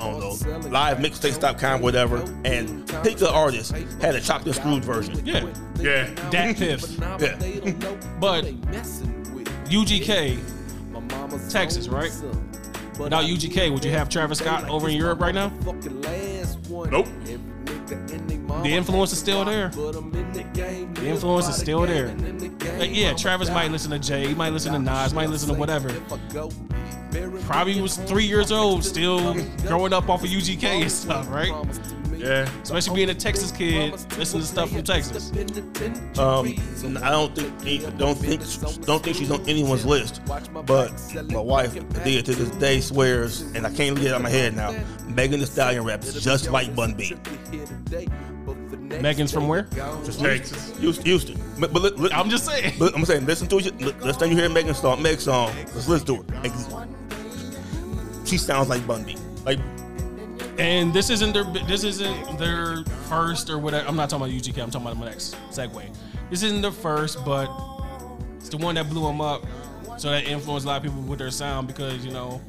I don't know live mixtape.com whatever and pick the artist had a chopped and screwed version. Yeah. Yeah. Dat Piff. Yeah. But UGK, Texas, right? Without UGK, would you have Travis Scott over in Europe right now? Nope. The influence is still there. The influence is still there. Like, uh, yeah, Travis might listen to Jay, he might listen to Nas, might listen to whatever. Probably was three years old, still growing up off of UGK and stuff, right? Yeah. Especially being a Texas kid, listening to stuff from Texas. Um, I don't think don't think don't think she's on anyone's list, but my wife Adia to this day swears, and I can't get it out of my head now. Megan Thee Stallion raps just like Bun B. Megan's from where? Just Texas, Houston. Houston. But, but li- li- I'm just saying. But I'm saying, listen to it. li- Last time you hear Megan song, Meg song, let's listen to her. Ex- She sounds like Bun B. Like And this isn't their this isn't their first or whatever. I'm not talking about UGK. I'm talking about my next segue. This isn't their first, but it's the one that blew them up. So that influenced a lot of people with their sound because you know,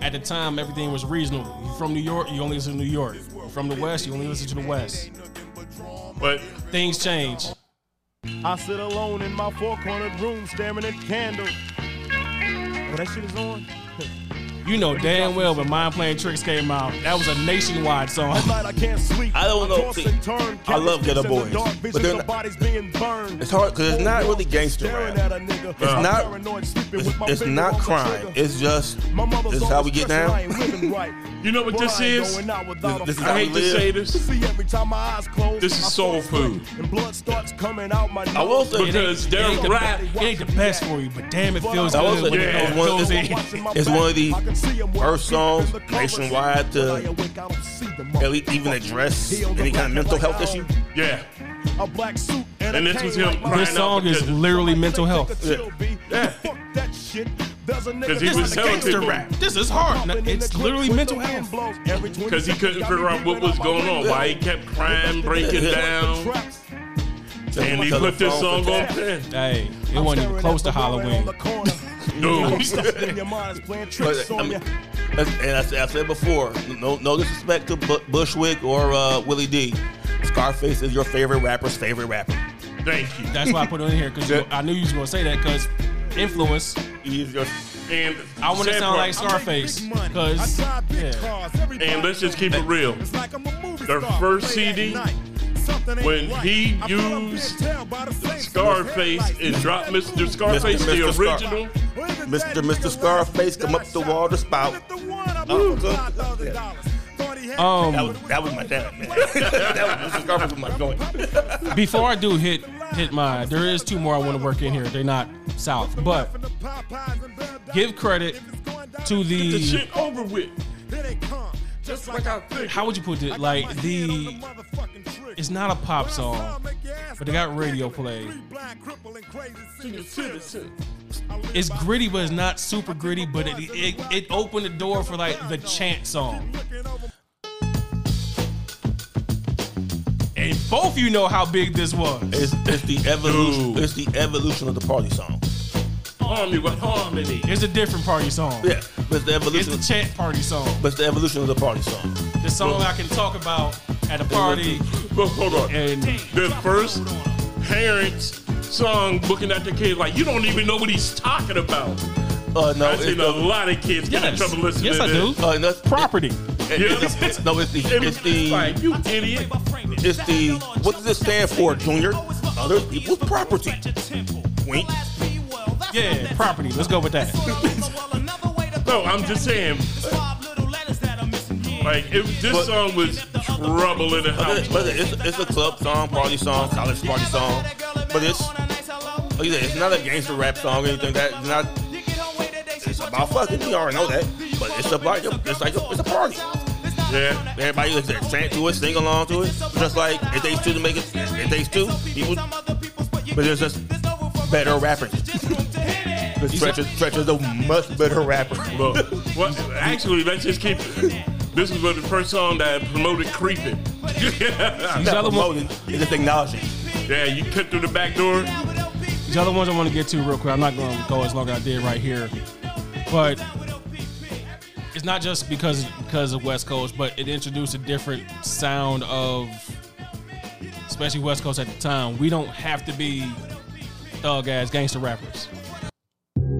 at the time everything was regional. You from New York, you only listen to New York. You from the West, you only listen to the West. But things change. I sit alone in my four-cornered room staring at candle. Oh, that shit is on. You know damn well when Mind Playing Tricks came out, that was a nationwide song. I can't sleep. I don't know. toss See, and I love countless Geto Boys, but visions they're not- bodies being burned. it's hard because it's not really gangster rap. at a nigga. It's not. It's, it's not crime. It's just this is how we get down. ain't living [LAUGHS] right. You know what this is? going out without a This is how I we hate to say this. See, every time my eyes close, This is soul food. And blood starts coming out my nose. I will say Because it their ain't, the, rap, it ain't the best for you, but damn, it feels good say when it it's, one, goes in. it's, it's one of the first songs nationwide to at least even address any kind of mental health issue. yeah. A black suit and, And this was him This song is literally mental health. Yeah. Yeah. Fuck that shit. There's a nigga Because he that's was telling people- rap. This is hard. No, It's literally mental health. Because he couldn't figure out what was going on, why he kept crying, breaking down. And he put this song on pen. Hey, it wasn't even close to Halloween. No. [LAUGHS] But, I mean, as- and I said, I said before, no, no disrespect to Bu- Bushwick or uh, Willie D. Scarface is your favorite rapper's favorite rapper. Thank you. That's why I put it in here because I knew you was gonna say that because influence. He's your. And I want to sad sound part- like Scarface because yeah. And let's just keep it real. Their first CD, when he used Scarface and dropped Mr. Scarface, Mr. the Mr. Original. Mr. Mr. Scarface come up the wall to spout. Um, that was that was my dad, man. [LAUGHS] that was Mr. Scarface was my joint. Before I do hit hit my, there is two more I want to work in here. They're not south, but give credit to the the. shit over with. Just like I think. How would you put it? Like the, it's not a pop song, but they got radio play. It's gritty, but it's not super gritty. But it it, it opened the door for like the chant song. And both you know how big this was. It's, it's the evolution. It's the evolution of the party song. Harmony with harmony. It's a different party song. Yeah, but it's the It's evolution. the chant party song. but it's the evolution of the party song. The song I can talk about at a party. But hold on. And The first parents song looking at the kid like you don't even know what he's talking about. Uh, no, I've it's seen the, a lot of kids get in Yes. trouble listening Yes, to I this. do. Uh, no, it's property. it- it's the- no, it's the it's the like you idiot. it's the what does it stand for, Junior? Other people's property. Wink. Yeah, property. Let's go with that. No, I'm just saying. Like if this But- song was trouble in the But, house. it, but it's, it's a club song, party song, college party song. But it's like you said, it's not a gangster rap song or anything. That it's not. It's about fucking. We already know that. But it's about it's like a, it's a party. Yeah. Everybody like, that chant to it, sing along to it. Just like it takes two to make it. It takes two people. But there's just better rappers. Because Stretch is, Stretch is a much better rapper. Well, well, actually, let's just keep. This was the first song that promoted creeping. These Not other, one, promoting, it's just acknowledging. yeah, you cut through the back door. these other ones I want to get to real quick. I'm not going to go as long as I did right here, but it's not just because because of West Coast, but it introduced a different sound of, especially West Coast at the time. We don't have to be thug ass gangster rappers.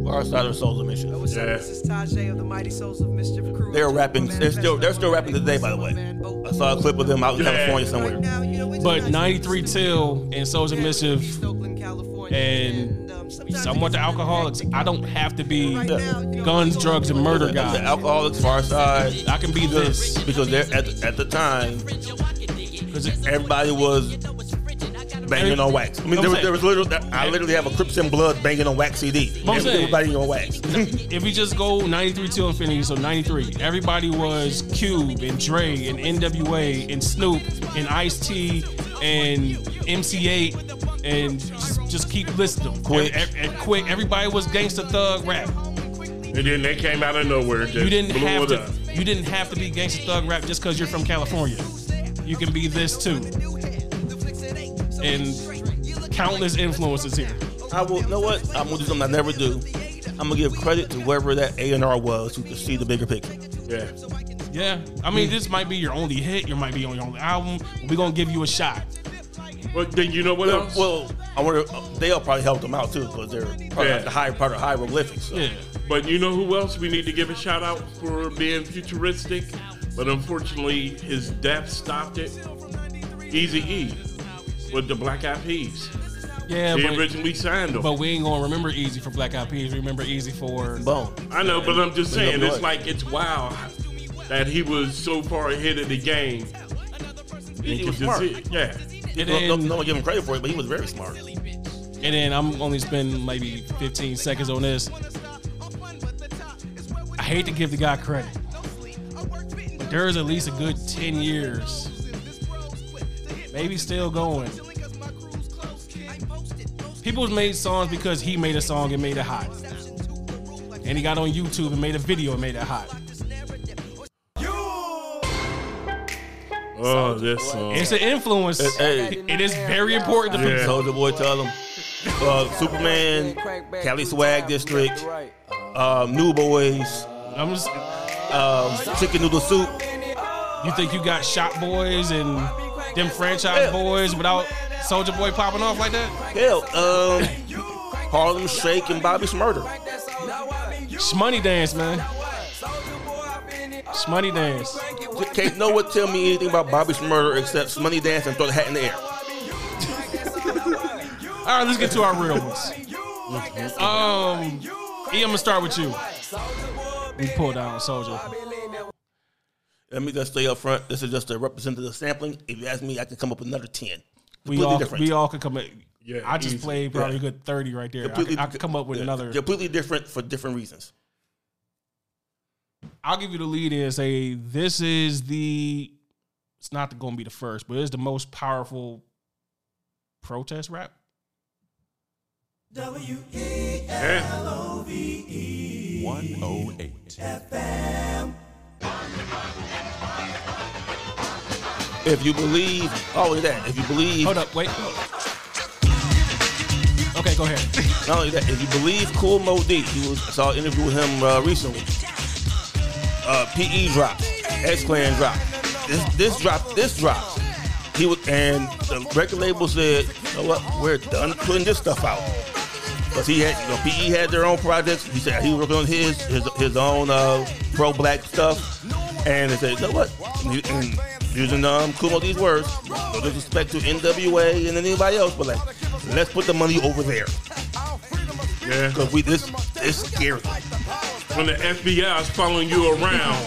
Pharcyde of Souls of Mischief. What's up? Yeah. This is Tajai of the Mighty Souls of Mischief crew. They're rapping. They're still. They're still rapping today. By the way, I saw a clip of them out in Yeah. California somewhere. But 93 Till and Souls of Mischief and somewhat the Alkaholiks, I don't have to be guns, drugs, and murder The. Alkaholiks, Far Side. I can be this. because they're at, at the time. Because everybody was banging on wax. I mean, there was, there was literally. I literally have a Crips and Blood banging on wax CD. I'm saying- Everybody on wax. [LAUGHS] if we just go 93 to infinity, so 93, everybody was Cube and Dre and NWA and Snoop and Ice-T and MC Eiht and just, just keep listing them. Quick. And, and quick. Everybody was gangster thug rap. And then they came out of nowhere. Just You didn't blew have it to. up. You didn't have to be gangster thug rap just because you're from California. You can be this too. And countless influences here. I will. You know what? I'm gonna do something I never do. I'm gonna give credit to whoever that A and R was who could see the bigger picture. Yeah. Yeah, I mean, this might be your only hit. You might be on your only album. We're gonna give you a shot. Well, then you know what Well, else? well, I wonder. uh, They'll probably help them out too because they're part Yeah. of the higher part of hieroglyphics. So. Yeah. But you know who else we need to give a shout out for being futuristic? But unfortunately, his death stopped it. Easy E with the Black Eyed Peas. Yeah, he but, originally signed them. but we ain't gonna remember Eazy for Black Eyed Peas. Remember Eazy for Bone. I know, but I'm just saying, it's like it's wild that he was so far ahead of the game. he was smart. it. Yeah. And No, no, no one give him credit for it, but he was very smart. and then I'm only spending maybe 15 seconds on this. I hate to give the guy credit, but there's at least a good 10 years, maybe still going. People made songs because he made a song and made it hot. and he got on YouTube and made a video and made it hot. Oh, this song. It's an influence. Hey. it is very important to Yeah. Soulja Boy tell him. Uh, Superman, Cali Swag District, um, New Boyz, I'm just, um, Chicken Noodle Soup. you think you got Shop Boyz and them Franchize Boys without Soulja Boy popping off like that? Hell, um, Harlem Shake and Bobby Shmurda. Shmoney dance, man. Shmoney dance. Can't no one tell me anything about Bobby Shmurda except Money Dance and throw the hat in the air. [LAUGHS] All right, let's get to our real ones. Um, E, I'm gonna start with you. We pull down Soldier. Let me just stay up front. This is just a representative sampling. If you ask me, I can come up with another 10. We all different. we all could come. Up, Yeah, I just easy. played probably Yeah. a good thirty right there. I Completely- could, I could come up with yeah, another. Completely different for different reasons. I'll give you the lead and say this is the. It's not going to be the first, but it's the most powerful protest rap. Yeah. 108. If you believe, not only that, if you believe, Hold up, wait. Okay, go ahead. [LAUGHS] not only that, if you believe Kool Moe Dee, he was, I saw an interview with him uh, recently. Uh, PE dropped, X Clan dropped. This this dropped, this dropped. He was, and the record label said, you know what, we're done putting this stuff out. Because he had, you know, PE had their own projects. He said he was working on his his, his own uh, pro black stuff, and they said, you know what, and, and using um, Kumo these words, no disrespect to NWA and anybody else, but like, let's put the money over there Yeah. because we this this scary. When the FBI is following you around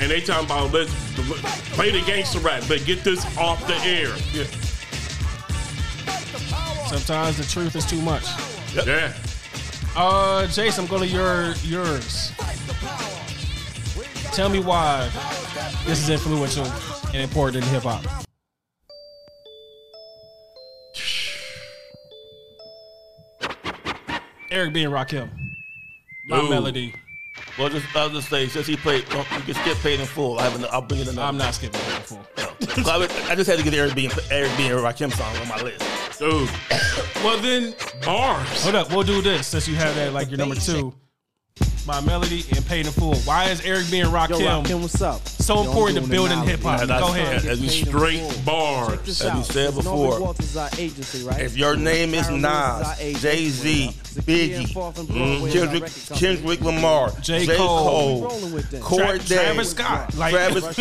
and they talking about let's play the gangster rap, but get this off the air. Yeah. Sometimes the truth is too much. Yeah. Uh, Jason, I'm going to your yours. Tell me why this is influential and important in hip hop. [SIGHS] Eric B. and Rakim. My Ooh. melody. Well, just I'll just say since he played, well, you can skip paid in full. I have an, I'll bring it another. I'm not skipping that before. So I, would- I just had to get Eric B. and Eric B. and Rakim song on my list. Dude. [COUGHS] Well then bars. Hold up, we'll do this since you have that like your number two. My melody and paid in full. Why is Eric B. and Rakim, Yo, Rakim, what's up? so Yo, important to building hip hop? And I- Go ahead. As we Straight bars. Check this As we said before, Walters is our agency, right? If your name is Aaron Lewis is our Nas. Jay Z, Biggie, mm, Broadway is our Kendrick. Kendrick Lamar, J. J. Cole. Cole, Rolling with them. Corey Tra- Day, Travis Scott. Like, Travis,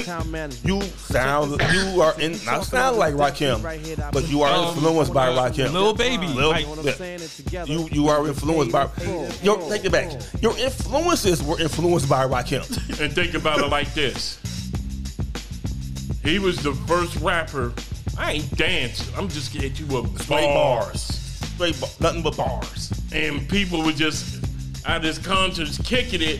you sound, you are in, not sound like Rakim, but you are influenced by Rakim. Little Baby. Lil- Like, You know what yeah. I'm saying? And You you are influenced by your take it back. Your influences were influenced by Rakim. [LAUGHS] And think about it like this. He was the first rapper. I ain't dancing. I'm just getting you a Straight bars. bars. Straight bar, nothing but bars. And people were just out of his concerts kicking it,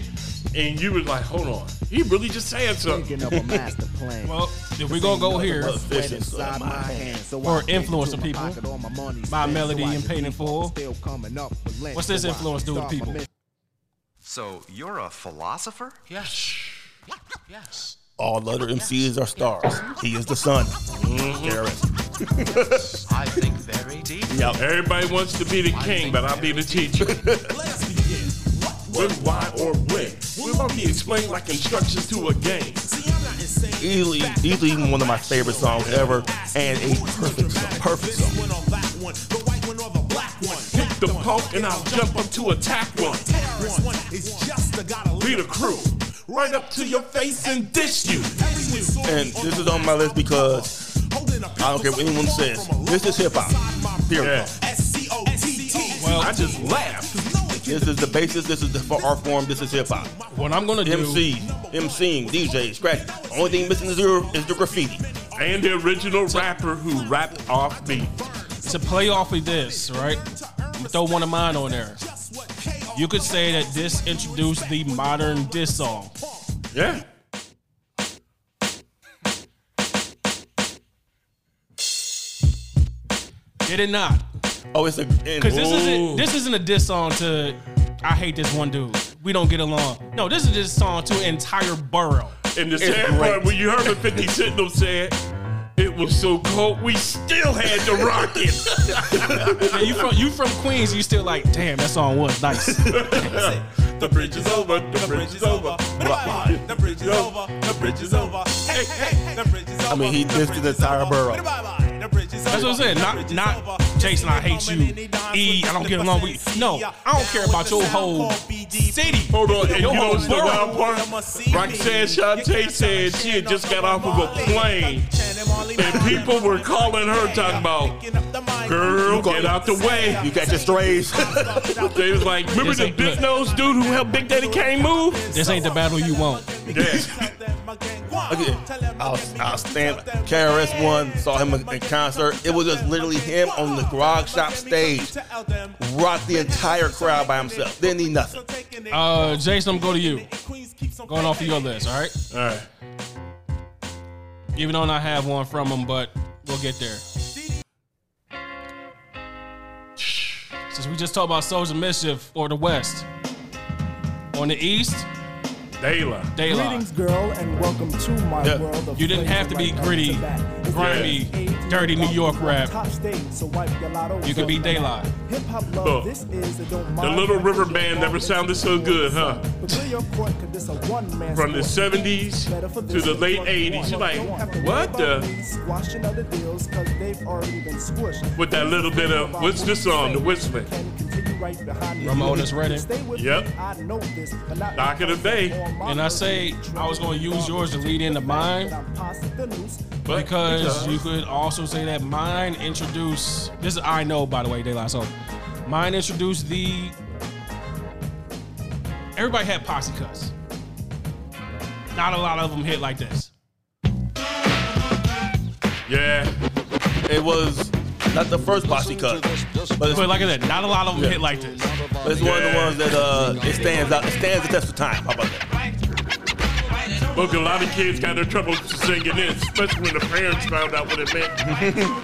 and you were like, hold on. He really just saying something. thinking of a master plan. [LAUGHS] Well, if we gonna go here Sweat inside my hand, so Or I can't influence do the my people. pocket, all my money My spent, melody so I and can paid in keep full. still coming up with less, What's this so I influence can do to start my people? Mission. So you're a philosopher? Yes. Yes. All other MCs are stars. He is the sun. Mm-hmm. There it is. [LAUGHS] I think very deep. Yep. Everybody wants to be the king, but I'll be the teacher. when, why, or when. We're about to explain like instructions to a game. Easily, easily one of my favorite songs ever, and a perfect song. Perfect song. Pick the punk and I'll jump up to attack one. Be the crew. Right up to your face and dish you. And this is on my list because I don't care what anyone says. This is hip hop. Period. Well, I just laugh. This is the basis. This is the art form. This is hip hop. What I'm gonna do MC, MCing, DJ, scratch. Only thing missing is the, is the graffiti. And the original rapper who rapped off beat. to play off of this, right? I'm throw one of mine on there. You could say that this introduced the modern diss song. Yeah. Did it not? Oh, it's a Because this isn't this isn't a diss song to I hate this one dude. we don't get along. No, this is just a song to an entire borough. And the It's sad great. part, when you heard what 50 Cent them said, it was so cold, we still had to rock it. [LAUGHS] Yeah, you from you from Queens, you still like, damn, that song was nice. [LAUGHS] the bridge is over, the bridge is over. The bridge is over. The bridge is over. Hey, hey, the bridge is over. I mean, he dissed the entire borough. That's what I'm saying. Not not Jason, I hate you. E, I don't get along with you. No, I don't care about your whole city. Hold on, and you your know whole what's the wild part? Roxanne Shante said she had just got off of a plane, and people were calling her talking about, "Girl, get out the way." You got your strays. [LAUGHS] They was like, "Remember the big nose dude who helped Big Daddy Kane move?" This ain't the battle you want. Yeah. Okay, I'll, I'll stand. KRS One saw him in concert. It was just literally him on the Grog shop stage, rocked the entire crowd by himself. Didn't need nothing. Uh, Jason, I'm going to you. Going off of your list, all right? All right. Even though I have one from him, but we'll get there. Since we just talked about Souls of Mischief or the West. On the East, De La. Dayla. Greetings, girl, and welcome to my Yeah. world of You didn't have to be right gritty, off the bat. grimy, dirty New York rap. Top stage, so wipe your lotto. You could be Daylight. Hip hop love, Look, this is a don't The Little River Band never sounded so good, huh? But clear your court, 'cause this a one-man From the 70s to the late 80s, you're like, what the? Squashing other deals, 'cause they've already been squished. With that little bit of what's this song? The whistling. Continue right behind you. Ramona's Redding. Stay with Yep. me, I know this, Knock of the day. And I say I was going to use yours to lead into mine But because you could also say that mine introduced. This is I know by the way, Daylight. So mine introduced the. Everybody had posse cuts. Not a lot of them hit like this. Yeah. It was not the first posse cut, but it's, But like I said, not a lot of them Yeah. hit like this. but it's one of the ones that uh, it stands out. It stands the test of time. How about that? Look, a lot of kids got their trouble singing this, especially when the parents found out what it meant. [LAUGHS]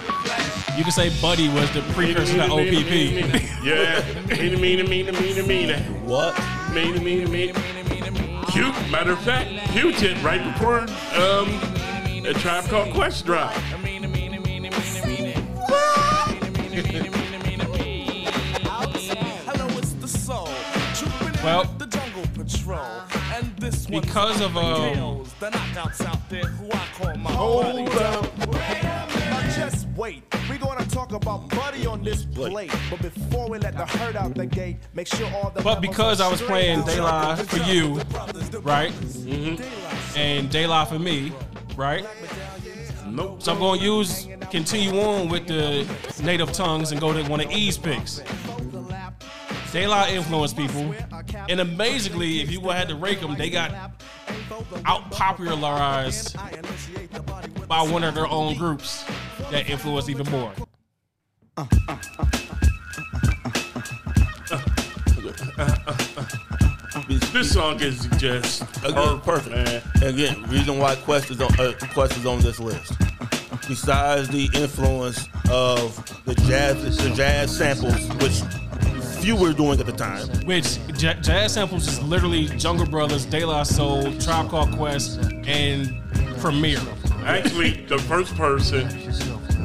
You can say Buddy was the precursor to OPP. Yeah. Meena, meena, meena, meena, meena. What? Meena, meena, meena. Q, matter of fact, Q hit right before um, a tribe called Quest Drive. Well, the jungle patrol. And this because of, the um, the knockouts out there who I call my Hold buddies. up. Now just wait. We're gonna talk about Buddy on this plate. But before we let the herd out the gate, make sure all the But because I was playing Daylight for you, right? And Daylight for me, right? Nope. So I'm going to use, continue on with the native tongues and go to one of E's picks. Daylight influence people. And amazingly, if you had to rate them, they got out popularized by one of their own groups that influenced even more. This song is just Again, perfect. man. Again, reason why Quest is on uh, Quest is on this list. Besides the influence of the jazz, the jazz samples, which few were doing at the time. Which J- Jazz Samples is literally Jungle Brothers, De La Soul, Tribe Called Quest, and Premier. Actually, the first person,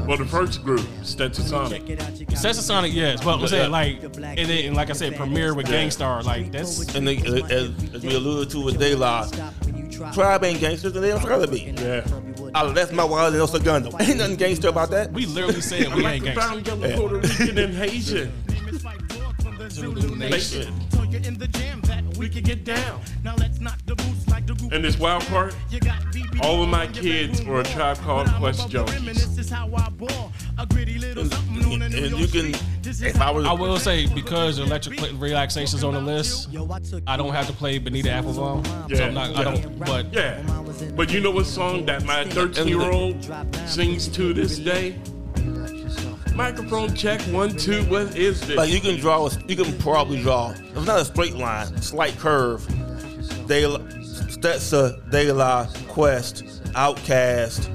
well, the first group, Stetsasonic. Sonic, yes, but I'm saying like, and then and like I said, Premier with Gang Starr, like that's And they, uh, as, as we alluded to with De La, Tribe ain't gangsters and they don't try to be. Yeah. I left my wallet in El Segundo. Ain't nothing gangster about that. we literally said we [LAUGHS] ain't Brown, gangsters. yellow, Yeah. Puerto Rican, and Haitian. Nation. We can get down. And this wild part, all of my kids were a tribe called Quest Junkies. And, and you can, if I was, I will say because Electric Cl- Relaxation's on the list, I don't have to play Bonita Applebum. So Yeah, I'm not, yeah. I don't. But Yeah. But you know what song that my 13 year old sings to this day? Microphone check one, two. What is this? like you can draw, a, you can probably draw. It's not a straight line, slight curve. De La, Stetsa, De La, Quest, OutKast.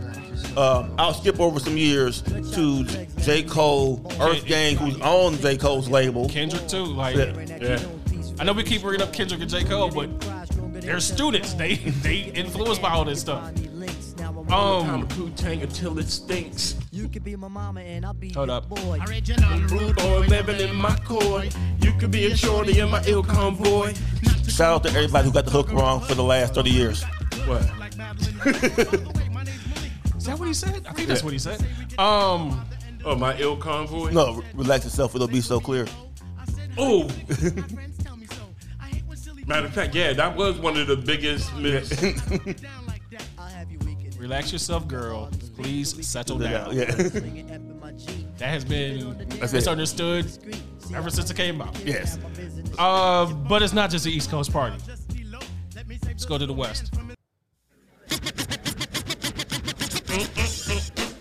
Um, I'll skip over some years to J. Cole, Earth Gang, who's on J. Cole's label. Kendrick too, like Yeah. yeah. I know we keep bringing up Kendrick and J. Cole, but they're students. They they influenced by all this stuff. Um, Poo Tang until it stinks. You could be my mama and I'll be hold up. boy. Rude boy living in my core. You could be a shorty in my ill boy. Shout out to everybody who got the hook wrong for the last 30 years. What? Is that what he said? I think that's what he said. Um, oh my ill convoy. No, re- relax yourself. It'll be so clear. Oh. [LAUGHS] Matter of fact, yeah, that was one of the biggest myths. [LAUGHS] Relax yourself, girl. Please settle down. Yeah. [LAUGHS] that has been That's it. misunderstood ever since it came out. Yes. Uh, but it's not just the East Coast party. Let's go to the West.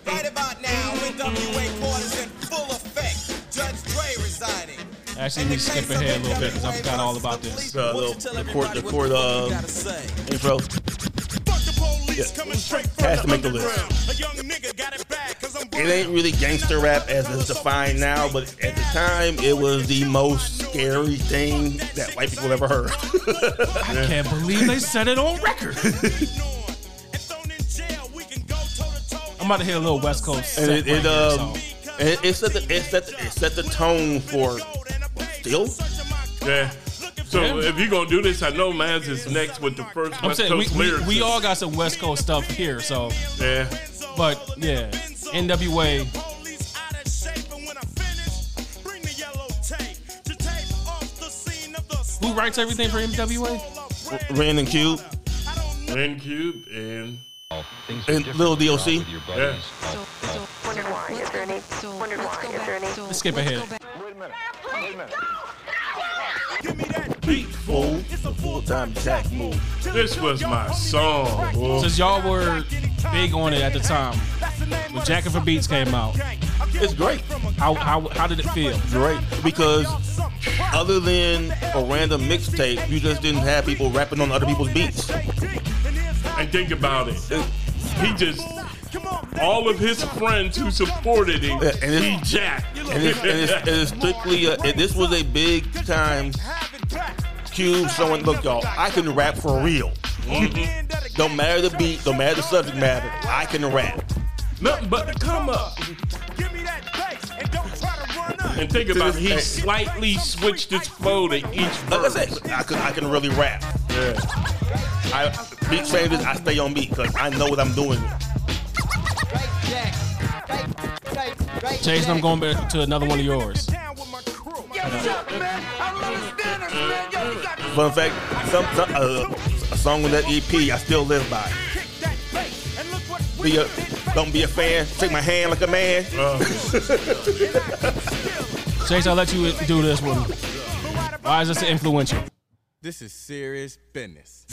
Right about now, NWA quarters in full effect. Judge Dre residing. Actually, we skip ahead a little bit because I forgot all about this. Uh, little, the court, the court uh, intro. Yeah. Has to make the list. It ain't really gangster rap as it's defined now, but at the time, it was the most scary thing that white people ever heard. I can't believe they said it on record. I'm about to hit a little West Coast. and set it, it right here, um, so. it, it set the it set the, it set the tone for still. Yeah. So if you're gonna do this, I know Maz is next with the first I'm West saying we, Coast we, lyrics. we all got some West Coast stuff here, so yeah. But yeah, NWA. Who writes everything for NWA? Ren and Cube Ren Cube and and Little DOC. Yeah. Let's skip ahead. Full, full time Jack move. This was my song. boy. Since y'all were big on it at the time, when Jackin' for Beats came out, it's great. How how how did it feel? Great because other than a random mixtape, you just didn't have people rapping on other people's beats. And think about it. He just all of his friends who supported him, Yeah, and it's- he jacked. And it's, and it's, and it's strictly, uh, and this was a big time Cube showing, look, y'all, I can rap for real. Mm-hmm. Don't matter the beat, don't matter the subject matter, I can rap. Nothing but the come up. And don't try to run up. And think about it, he slightly switched his flow to each Like I verse. said, I can, I can really rap. Yeah. I beat changes, I stay on beat because I know what I'm doing. Jason, I'm going back to another one of yours. Fun fact, some, some uh, a song on that EP I still live by. Be a, don't be a fan, take my hand like a man. [LAUGHS] Chase, I'll let you do this one. Why is this influential? This is serious business.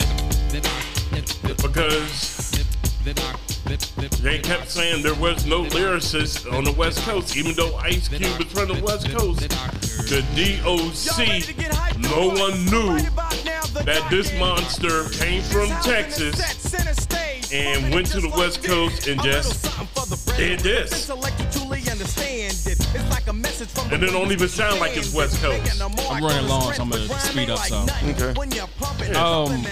Because they kept saying there was no lyricist on the West Coast, even though Ice Cube is from the West Coast. The DOC, no one knew that this monster came from Texas and went to the West Coast and just did this. And it don't even sound like it's West Coast. I'm running long, so I'm gonna speed up some. Okay. Um,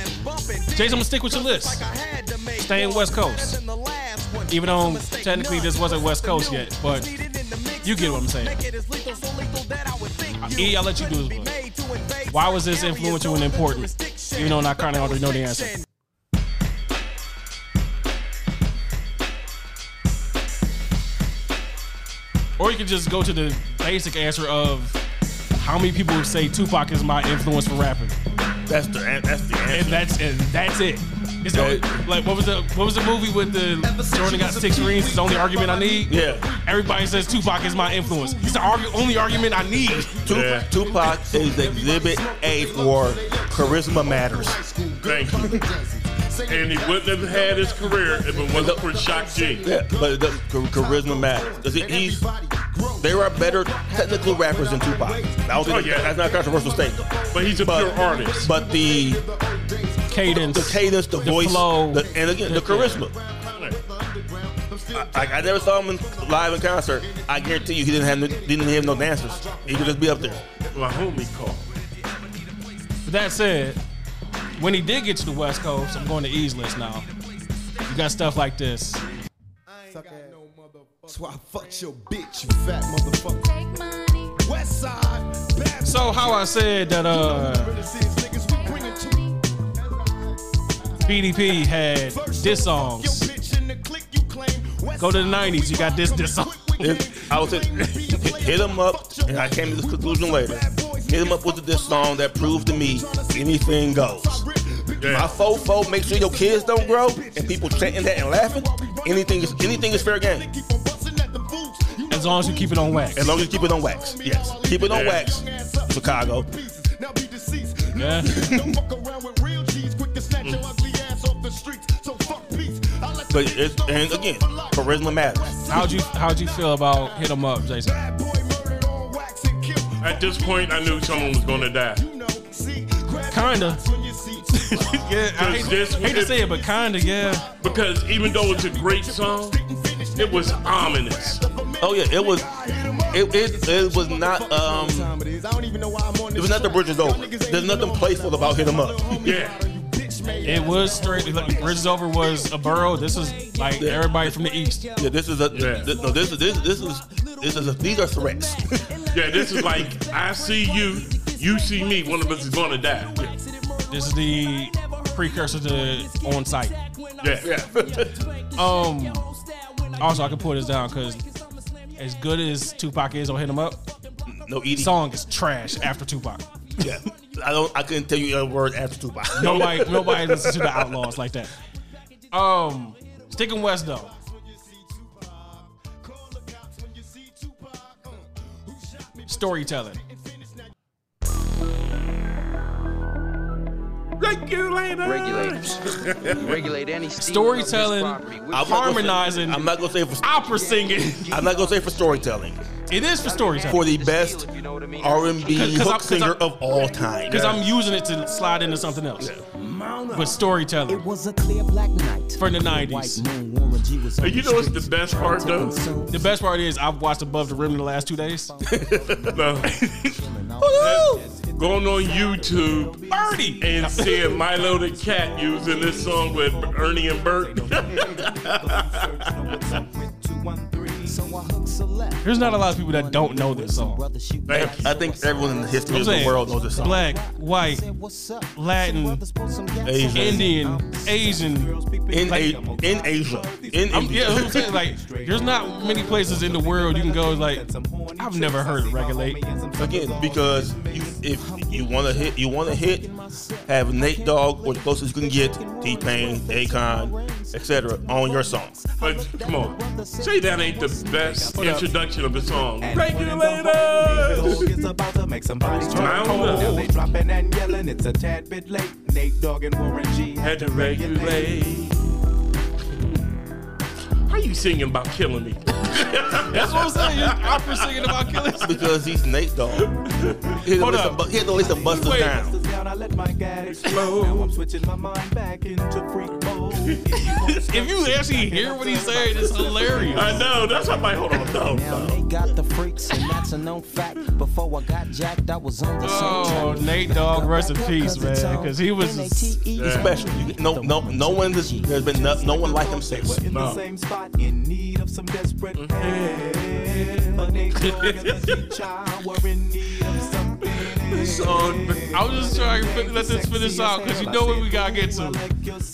Jason, I'm gonna stick with your list. Staying West Coast. Even though technically this wasn't West Coast yet, but you get what I'm saying. E, I'll let you do this one. Why was this influential and important? Even though I kind of already know the answer. Or you can just go to the basic answer of how many people say Tupac is my influence for rapping. That's the that's the answer. And that's and that's it. It's the, like what was the what was the movie with the Jordan got six rings? It's the only argument I need. Yeah. Everybody says Tupac is my influence. It's the argu- only argument I need. Tup- Tupac is exhibit A for charisma matters. Thank you. And he wouldn't have had his career if it wasn't for Shock G. Yeah, but it doesn't, char- charisma matters. 'Cause he- he's, there are better technical rappers than Tupac. I don't think Oh, yeah. that's not a controversial statement. But he's a pure artist. But the cadence, the cadence, the, the voice, flow. the, and again the charisma. I, I never saw him in, live in concert. I guarantee you, he didn't have no, didn't have no dancers. He could just be up there. My homie called. that said, when he did get to the West Coast, I'm going to E's list now. You got stuff like this. That's why I fucked your bitch, you fat motherfucker. West side, bad So how I said that uh BDP had diss songs. Go to the 90s, you got this diss song. I was hit, [LAUGHS] hit him up, and I came to this conclusion later. Hit him up with this song that proved to me anything goes. My fofo, make sure your kids don't grow, and people chanting that and laughing. Anything is anything is fair game. As long as you keep it on wax. As long as you keep it on wax. Yes, keep it on Yeah. wax. Chicago. Yeah. But it, and again, charisma matters. How'd you how'd you feel about hit 'em up, Jason? At this point, I knew someone was going to die. Kinda. [LAUGHS] yeah, I hate, this, hate to say it, but kinda, yeah. Because even though it's a great song, it was ominous. Oh yeah, it was. It, it, it was not um. It was not the bridges over. There's nothing playful about hit 'em up. Yeah. It was straight. Like, Bridges Over was a borough. This is like everybody from the east. Yeah, this is a th- no. This is this this is this is a, these are threats. [LAUGHS] Yeah, this is like, I see you, you see me, one of us is going to die. This is the precursor to on site. Yeah. yeah. [LAUGHS] Um. Also, I can pull this down because as good as Tupac is on Hit 'Em Up, no Edie. song is trash after Tupac. Yeah, I don't. I couldn't tell you a word after Tupac. Nobody, [LAUGHS] nobody listens to the Outlawz like that. Um, sticking west though. Storytelling. Regulator. Regulators. [LAUGHS] Regulate any Storytelling, I'm not say- harmonizing, I'm not gonna say for opera singing. I'm not gonna say for storytelling. It is for storytelling. For the best R&B 'Cause- 'cause I'm- hook 'cause singer I'm- of all time. Because I'm using it to slide into something else. But storytelling. was a clear black night. For the 90s. And you know what's the best part though? The best part is I've watched Above the Rim in the last two days. [LAUGHS] No. Going on YouTube Birdie! and seeing Milo the Cat using this song with Ernie and Bert. [LAUGHS] There's not a lot of people that don't know this song. Thank you. I think everyone in the history I'm of the world knows this song. Black, white, Latin, Asian. Indian, Asian. in like- a, in Asia, in I'm, India. yeah, I'm saying like, there's not many places in the world you can go like, I've never heard of regulate. Again, because you, if you want to hit, you want to hit, have Nate Dogg or the closest you can get, T Pain, Akon, etc. on your song. But come on, say that ain't the best up. introduction of the song. Dog Regulators. is about to make somebody Round turn up. Now they dropping and yelling, it's a tad bit late. Nate Dogg and Warren G Had to regulate. How you singing about killing me? [LAUGHS] That's what I'm saying. You're opera singing about killing. Because he's Nate Dogg. He had to Hold list up. bu- he had to list some busters Wait. down. down, I let my gat explode. Now I'm switching my mind back into freak mode. [LAUGHS] If you actually hear what he's saying, it's hilarious. I know. That's why I'm hold on, no, Now no. they got the freaks, and that's a known fact. Before I got jacked, I was on the Oh, soundtrack. Nate Dogg, rest in peace, man. Because he was. He's special. You- No, no, no one. Has, there's been no, no one like him since. In the same spot, in need of some desperate mm-hmm. help. Song. I was just trying to fin- let this finish out because you know what we gotta get to.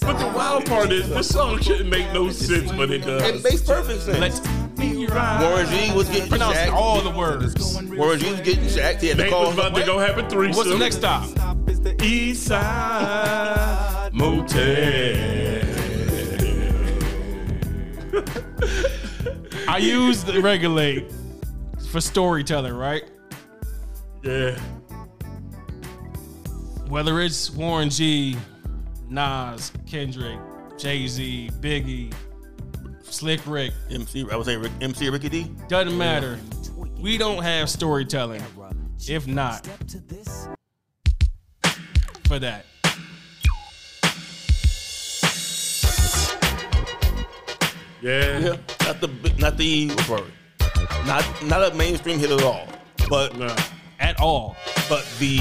But the wild part is, this song shouldn't make no sense, but it does. It does. makes perfect sense. Let's be right. Warren G was getting Pronounce jacked. all the words. Warren G was getting jacked. He had to Nate was about to go have a threesome. What's the next stop? East Side Motel. [LAUGHS] I use the regulate for storytelling, right? Yeah. Whether it's Warren G, Nas, Kendrick, Jay Z, Biggie, Slick Rick, MC, I would say Rick, MC Ricky D. doesn't matter. We don't have storytelling. If not, for that. Yeah. Yeah, not the not the what's the? Not not a mainstream hit at all. But No. At all. but the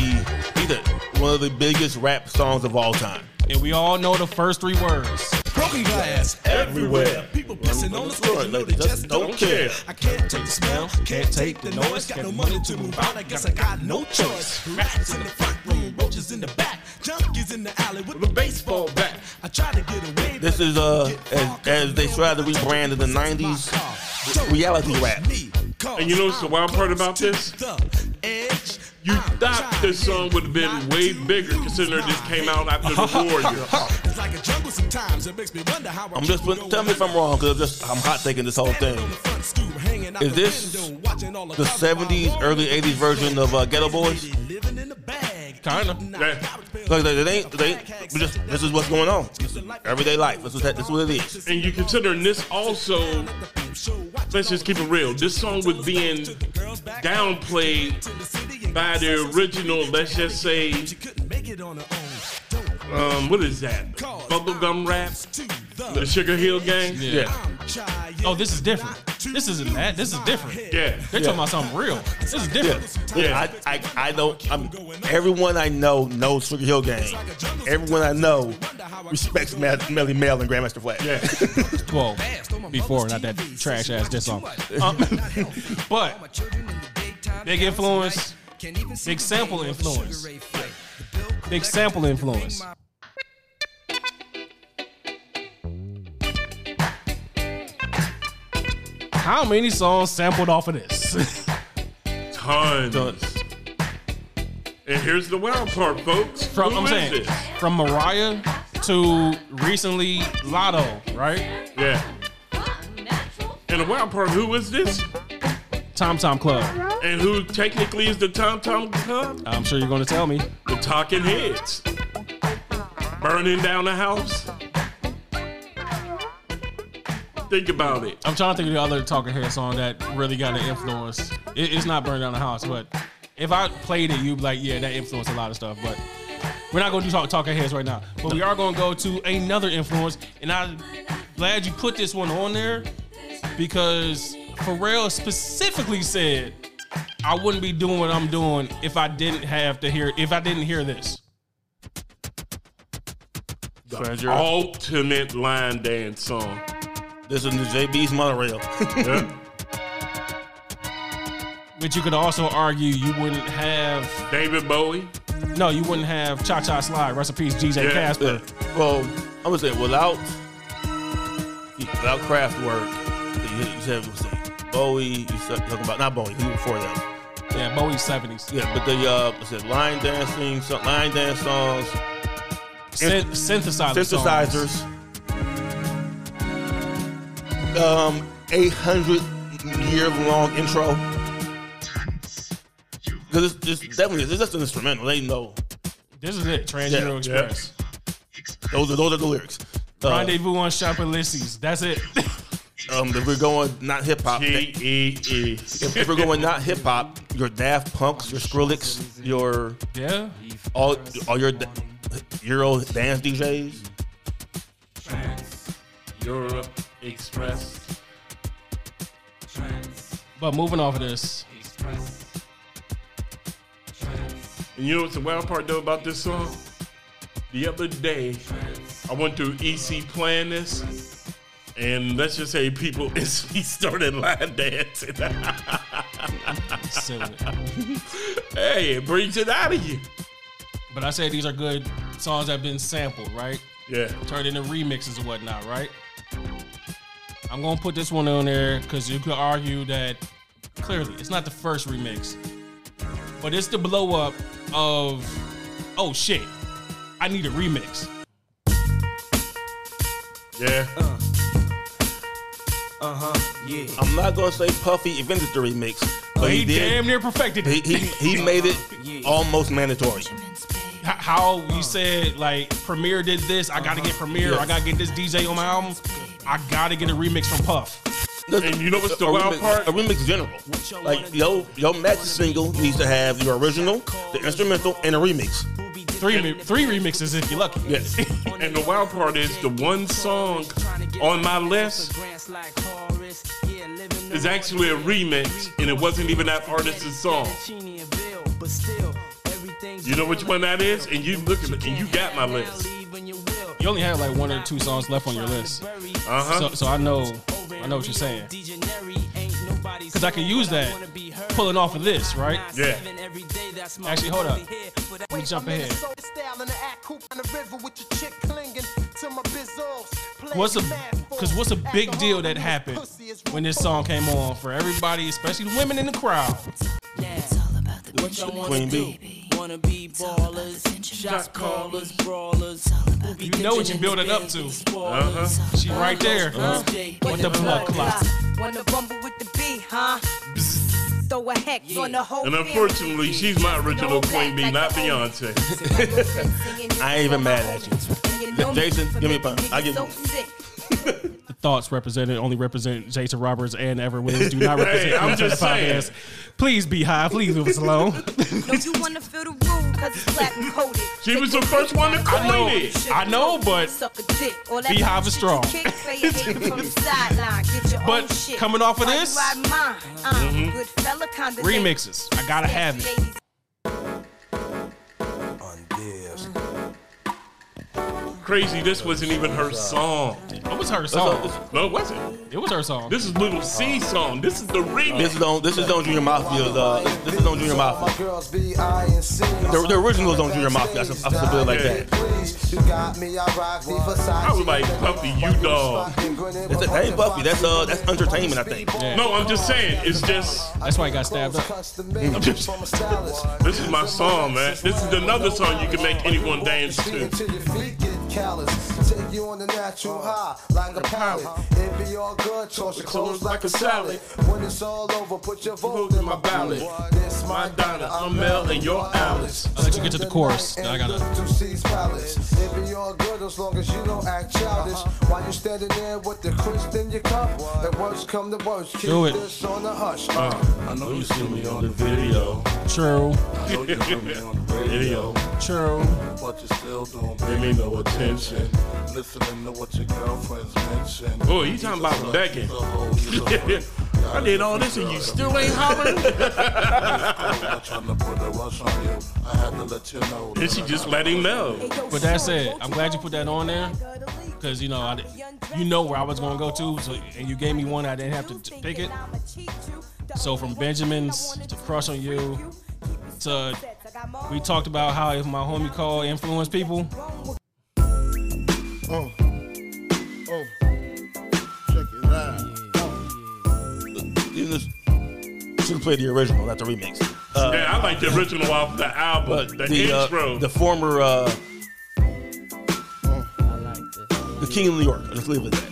either one of the biggest rap songs of all time. And we all know the first three words. Broken glass everywhere. People pissing on the floor. You know they just don't care. I can't take the smell, can't take the noise. Got no money to move out. I guess I got no choice. Rats in the front room, roaches in the back, junkies in the alley with the baseball bat. I try to get away. This is uh as, as they tried to rebrand in the '90s, reality rap. And you know what's the wild part about this? You thought this song would have been way bigger considering this came out after the war. It's like a jungle sometimes. It makes me wonder how I I'm just tell me if I'm wrong because just I'm hot taking this whole thing. Is this the '70s, early '80s version of uh, Geto Boys? Kinda. Like they, they ain't, they just this is what's going on. This is everyday life. This is that, this is what it is. And you considering this also, let's just keep it real. This song was being downplayed by the original, let's just say, um, what is that? Bubblegum rap? The Sugar Hill Gang? Yeah. Oh, this is different. This isn't that. This is different. Yeah. They're talking about something real. This is different. Yeah, I, I, I don't. I'm, everyone I know knows Sugar Hill Gang. Everyone I know respects Mel- Melle Mel and Grandmaster Flash. Yeah. [LAUGHS] well, before, not that trash ass diss song. Um, [LAUGHS] but big influence, big sample influence, big sample influence. How many songs sampled off of this? [LAUGHS] Tons. And here's the wild part, folks. From Who I'm is saying, this? from Mariah to recently Latto, right? Yeah. And the wild part, who is this? Tom Tom Club. And who technically is the Tom Tom Club? I'm sure you're going to tell me. The Talking Heads. Burning down the house. Think about it. I'm trying to think of the other Talking Head song that really got an influence. It, it's not Burn Down the House, but if I played it, you'd be like, yeah, that influenced a lot of stuff. But we're not going to do talk, Talking Heads right now. But we are going to go to another influence. And I'm glad you put this one on there because Pharrell specifically said, I wouldn't be doing what I'm doing if I didn't have to hear, if I didn't hear this. The ultimate line dance song. This is the JB's monorail. [LAUGHS] Yeah. But you could also argue you wouldn't have David Bowie. No, you wouldn't have Cha Cha Slide. Rest in peace, DJ Yeah. Casper. Well, I'm gonna say without without Kraftwerk, you, you said what's it, Bowie. You said talking about not Bowie. He was before them. Yeah, Bowie's seventies. Yeah, but the uh, what's it, line dancing, some line dance songs, Syn- synthesizer synthesizers, um, eight hundred year long intro. Because it's, it's definitely it's just an instrumental. They know. This is it. Trans-Europe Express. Those are those are the lyrics. Uh, Rendezvous on Champs-Élysées. That's it. [LAUGHS] Um, if we're going not hip hop, G-E-E. if, if we're going not hip hop, your Daft Punks, your Skrillex, your yeah, all all your da- Euro dance DJs. Europe Express. But moving off of this, And you know what's the wild part though about this song? The other day, I went through EC playing this, and let's just say people instantly [LAUGHS] started line dancing. [LAUGHS] hey, it brings it out of you. But I say these are good songs that have been sampled, right? Yeah. Turned into remixes and whatnot, right? I'm gonna put this one on there because you could argue that clearly it's not the first remix, but it's the blow up of oh shit, I need a remix. Yeah. Uh huh. Yeah. I'm not gonna say Puffy invented the remix, but he he, did. damn near perfected it. he, he [LAUGHS] made it almost mandatory. How you said like Premier did this, I gotta get Premier, I gotta get this DJ on my album, I gotta get a remix from Puff. And you know what's the a wild remix, part? A remix general. Like yo, your match single needs to have your original, the instrumental, and a remix. Three mi- three remixes if you're lucky. Yes. [LAUGHS] And the wild part is the one song on my list is actually a remix, and it wasn't even that artist's song. You know which one that is, and you look at it, and you got my list. You only had like one or two songs left on your list. Uh-huh. So, so I know, I know what you're saying. Because I can use that pulling off of this, right? Yeah. Actually, hold up. Let me jump ahead. What's a because what's a big deal that happened when this song came on for everybody, especially the women in the crowd? Queen B. Wanna be ballers, shot callers, brawlers. You know what you're building up to. Uh-huh. She right there. What the blood clot? Wanna bumble with the B, huh? Throw a hex on the whole And unfortunately, she's my original Queen Bee, not Beyonce. [LAUGHS] [LAUGHS] I ain't even mad at you. Jason, give me a pound. I'll give you. The thoughts represented only represent Jason Roberts and Ever Williams. Do not [LAUGHS] represent Hey, I'm the just saying. podcast. Please be high. Please leave us alone. No, you wanna feel the room, cause it's platinum coated. She was the first one to I know, coin it. I know, but Suck a dick. All that Beehive is shit you strong. kick, play it hating from the [LAUGHS] sideline. Get your But coming off of this- ride mine? Uh, Mhm. Good fella kinda remixes. I gotta have it. Crazy, this wasn't even her song. It was her song. No, it wasn't. It was her song. This is Little C song. This is the remix. This is on this is on Junior Mafia's uh this is on Junior Mafia. The, the original is on Junior Mafia. I should, I should do it like that. I was like, Puffy, you dog. That's, that ain't Buffy. That's uh that's entertainment. I think. No, I'm just saying, it's just. That's why he got stabbed up. I'm just- this is my song, man. This is another song you can make anyone dance to. Take you on the natural high, like a pallet. It be all good, toss your clothes like a salad. When it's all over, put your vote in my ballot. This my Donna, I'm Mel and your Alice. I'll let you get to the chorus. I gotta. To C's palace. It be all good as long as you don't act childish. While you standing there with the crisp in your cup, and worst come to worst, keep Do it. this on the hush. I know you see me on the video. True. Video. [LAUGHS] True. But you still don't Pay me no attention. Listening to what your girlfriends mention. Oh, you talking about begging? [LAUGHS] I did all this and you still ain't hollering. [LAUGHS] trying to put a rush on you. I had to let you know. and she just let him know. But that's it. I'm glad you put that on there because you know I, you know where I was gonna go to, so and you gave me one I didn't have to t- pick it. So from Benjamin's to Crush on You to we talked about how if my homie called influence people. Oh. Oh. Check it out. You just should have played the original, not the remix. Uh, yeah, I like the original off the album, but the, the uh, intro. the former uh, the King of New York. Let's leave it at that.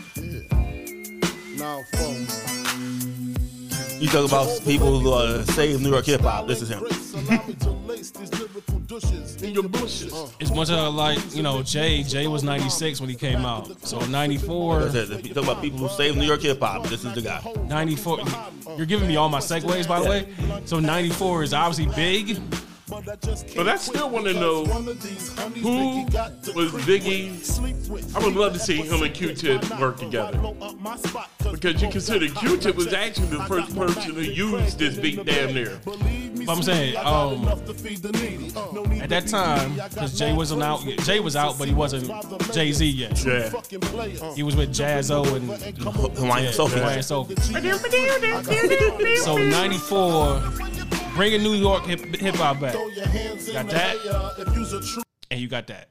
Now, phone. You talk about people who uh, save New York hip hop. This is him. In your bushes. As much as like, you know, Jay, Jay was 96 when he came out. So 94, That's it. You talk about people who saved New York hip hop. This is the guy. 94. You're giving me all my segues, by the way. So 94 is obviously big. But I still want to know who was Biggie. I would love to see him and Q-Tip work together. Because you consider Q-Tip was actually the first person who used this beat damn near. But I'm saying, um, at that time, because Jay wasn't out, Jay was out, but he wasn't Jay Z yet. Yeah. He was with Jaz-O and Hawaiian yeah, Sophie. Hawaiian Sophie. [LAUGHS] So 94, bringing New York hip hip hop back. Got that, and you got that.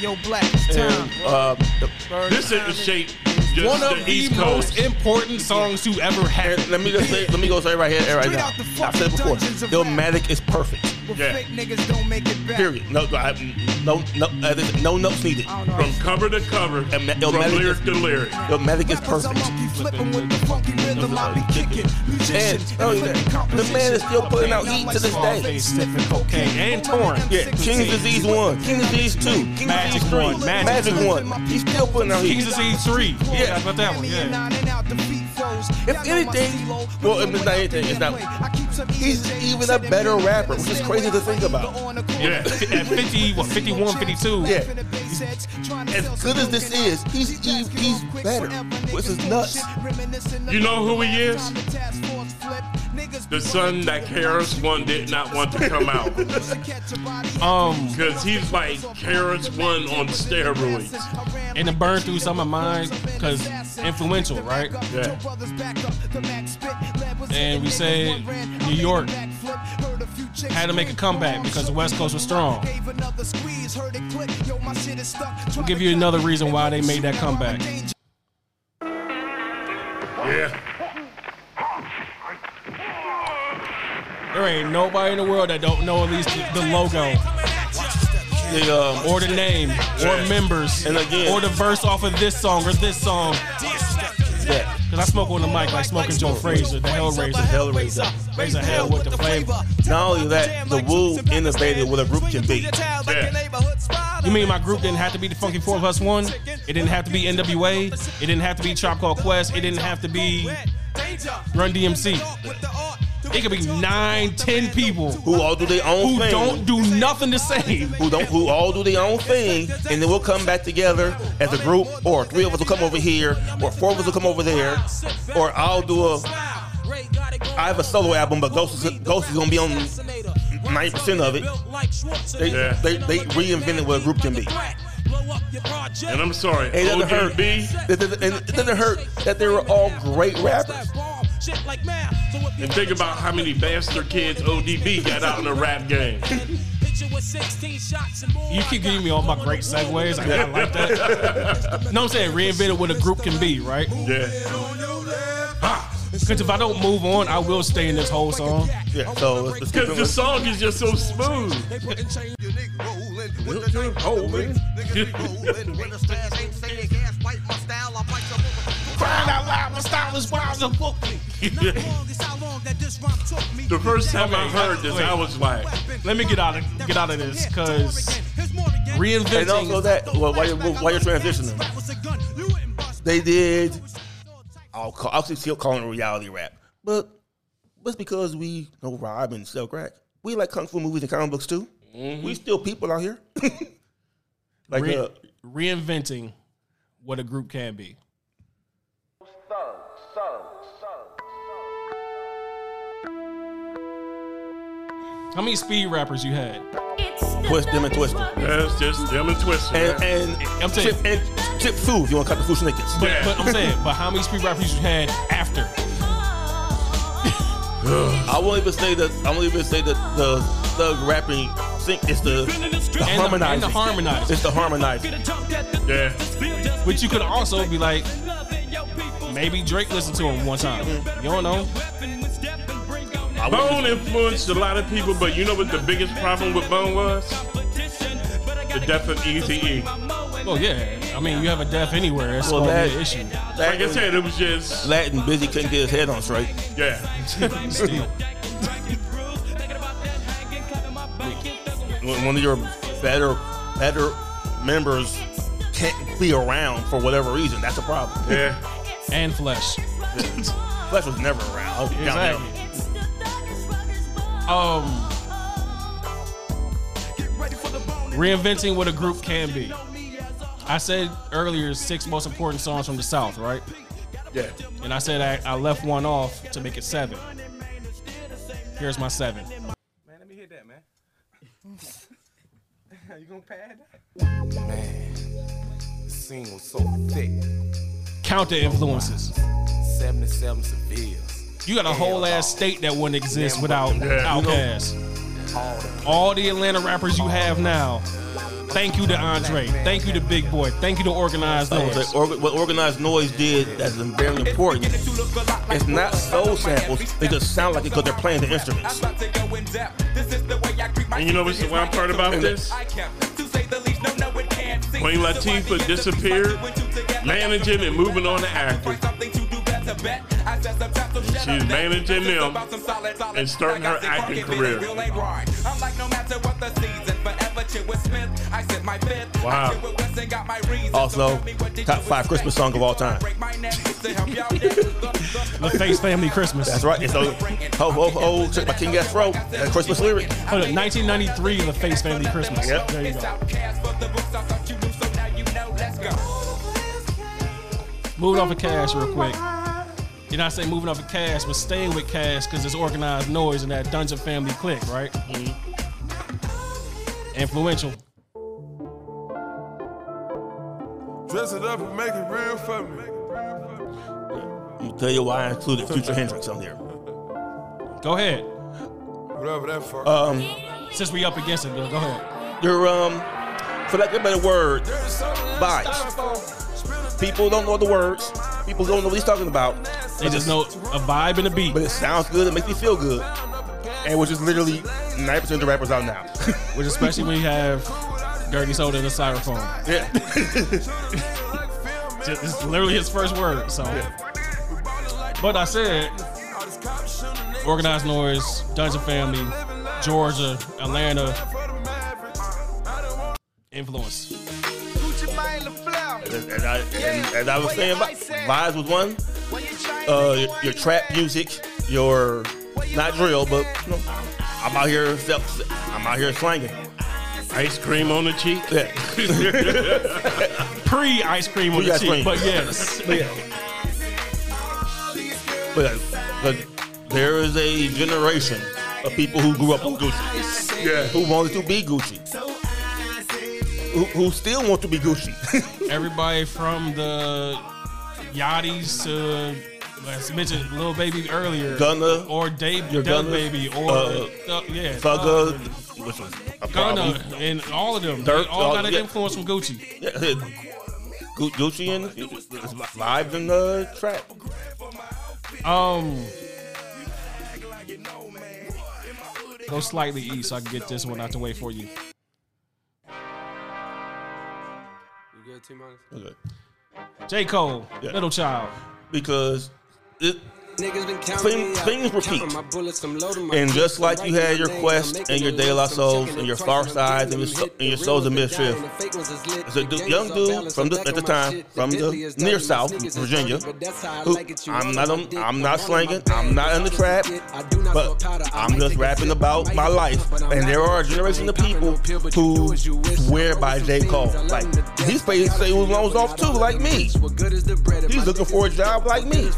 Yo, Black, it's time. And, uh, the, This is the shape just One of the the East most important songs to ever have. let me just say, let me go say right here, right now. I said it before. Illmatic is perfect. Yeah. Niggas don't make it back. Period. No, I, no, no, uh, no notes needed. From cover to cover, from Illmatic lyric is, to lyric. Illmatic is perfect. And oh, yeah, the man is still putting out heat to this day. Sniffing cocaine and torn. Yeah, King's Disease one, King's Disease two, King's Magic Disease three, one, Magic Magic two. one. He's still putting out heat. King's Disease three. Yeah. How about that one? Yeah. If anything, well, if it's not anything, it's not. He's even a better rapper, which is crazy to think about. Yeah. At 50, what, 51, 52? Yeah. As good as this is, he's he's, he's better, which is nuts. You know who he is? The son that KRS-One did not want to come out. [LAUGHS] Um, because he's like KRS-One on steroids. and it burned through some of mine because influential, right? Yeah. And we said New York had to make a comeback because the West Coast was strong. We'll give you another reason why they made that comeback. Yeah. There ain't nobody in the world that don't know at least the, the logo The, um, or the name or members And again- or the verse off of this song or this song. yeah. Cause I smoke on the mic like smoking Joe Frazier, the Hellraiser. Hellraiser. Raise a hell with the flavor. Not only that, the Wu innovated what a group can be. Yeah. You mean my group didn't have to be the Funky Four Plus One? It didn't have to be NWA. It didn't have to be Tribe Called Quest. It didn't have to be Run DMC. It could be nine, ten people Who all do their own who thing. don't do nothing the same. who don't who all do their own thing, and then we'll come back together as a group, or three of us will come over here, or four of us will come over there, or I'll do a. I have a solo album, but Ghost is, Ghost is gonna be on ninety percent of it. They, Yeah. they they reinvented what a group can be. And I'm sorry, It doesn't hurt. ODB. It doesn't, and it doesn't hurt that they were all great rappers. And think about how many bastard kids ODB got out in the rap game. You keep giving me all my great segues. I, I like that. you [LAUGHS] no, I'm saying reinvented what a group can be, right? Yeah. Because if I don't move on, I will stay in this whole song. Yeah. So let's, let's keep Because it- the song is just so smooth. Crying out loud, my style is wild and funky. The first time I heard this, Wait. I was like, Let me get out of get out of this because reinventing. And also that well, while you're, while you're transitioning, they did. I'll call, I'll still call it reality rap, but that's because we know rob and sell crack. We like kung fu movies and comic books too. We still people out here. [LAUGHS] like re- uh, reinventing what a group can be. How many speed rappers you had? twist them and twist them. that's just them and Twista. And and I'm saying- chip and chip food. If you want to cut the food snickers. But, Yeah. but I'm saying, but how many speed rappers you had after? [LAUGHS] I won't even say that. I won't even say that the thug rapping sync. It's the, the And the, harmonizing. and the harmonizing. It's the harmonizing. yeah. But you could also be like, maybe Drake listened to him one time. You don't know. I Bone influenced a lot of people, but you know what the biggest problem with Bone was? The death of Easy E. Well, yeah. I mean, you have a death anywhere. That's Well, gonna that- be an issue. Like I said, it was just Latin busy couldn't get his head on straight. yeah. [LAUGHS] Still. One of your better better members can't be around for whatever reason, that's a problem. Yeah. And Flesh. [LAUGHS] Flesh was never around. Oh, exactly. Um, reinventing what a group can be. I said earlier six most important songs from the South, right? Yeah. And I said I, I left one off to make it seven. Here's my seven. Man, let me hear that, man. [LAUGHS] you gonna pad that? Man, the scene was so thick. Counter influences. 77 civilians. You got a whole ass state that wouldn't exist without Outkast. All the Atlanta rappers you have now. Thank you to Andre. Thank you to Big Boi. Thank you to Organized Noise. say orga- what organized noise did that's very important. It's not soul samples; they just sound like it because they're playing the instruments. And you know what's the wild part about this? Queen Latifah disappeared, managing and moving on to acting. She's managing them and starting her acting career. Wow. Also, top five Christmas song of all time. [LAUGHS] LaFace Family Christmas. That's right. It's a ho ho ho check my King Afro that uh, Christmas lyric. Hold on, 1993, LaFace Family Christmas. Yep. There you go. Moving off of cash real quick. You're not saying moving up in Cash, but staying with Cash because it's organized noise and that Dungeon family clique, right? Influential. Dress it up and make it real for me. I'm gonna tell you why I included Future [LAUGHS] Hendrix on there. Go ahead. Whatever that for. Um, Since we up against it, though, go ahead. You're um, for lack of a better word, vibes. People don't know the words. People don't know what he's talking about. They just know a vibe and a beat. But it sounds good. It makes me feel good. And which is literally 90% of the rappers out now. [LAUGHS] Which especially when you have Dirty Soda and a styrofoam. Yeah. [LAUGHS] Just- it's literally his first word. So, but I said, organized noise, Dungeon Family, Georgia, Atlanta, influence. And, and I, and, and I was saying, vi- vibes was one. Uh, your, your trap music, your not drill, but you know, I'm out here, I'm out here slanging. Ice cream on the cheek. Yeah. [LAUGHS] Pre ice cream on the Pre-ice cheek, cream. but yes. But [LAUGHS] yeah. But, but there is a generation of people who grew up on Gucci. Yeah. Who wanted to be Gucci. Who, who still want to be Gucci. [LAUGHS] Everybody from the Yachties to let's mention Lil Baby earlier, Gunna, or Dave your Gunna, Baby, or uh, Thug- yeah, Thugger, Thug- which was a problem. Gunna, and all of them. Dirt, they all all- got an yeah. influence from Gucci. Yeah, Gu- Gucci and vibes in the trap. Um, go slightly east so I can get this one out the way for you. Good, T minus? Okay. J Cole, Yeah. Little Child, Because it, Niggas been counting thing- things repeat. Counting my bullets, I'm loading my And just like you had your Quest and your De La Souls and your Pharcydes and your, so, and your Souls of Mischief. dying, the fake ones is lit. It's a du- young dude from the, at the I'm back on time from the near South, Virginia. dirty, but that's how I Who, like it. You I'm not I'm not all on my slanging. I'm not in the trap. I do not But I'm just rapping about my life. flip, but I'm And there are a generation of people no pill, but you do who as you wish. swear by J. Cole. Like he's paid say who loans off too, like me. He's looking for a job like me.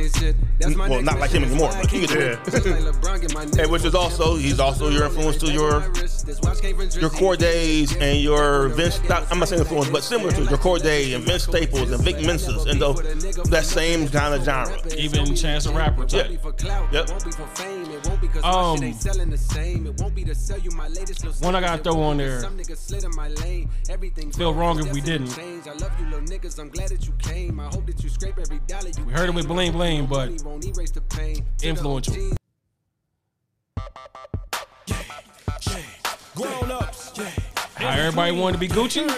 First class and my niggas can't sit. That's my Well, not like him anymore, That's but why I you keep get it. it. Just like [LAUGHS] LeBron, get my And which is also he's also your influence to your your Cordaes and your Vince. Not, I'm not saying influence, but similar to your Cordae and Vince Staples and Vic Mensa's and those that same kind of genre. even Chance the Rapper. Yeah. Yep. Um, one I gotta throw on there. Feel wrong if we didn't. We heard it with Bling Bling, but influential. Grown ups. Everybody wanted to be Gucci.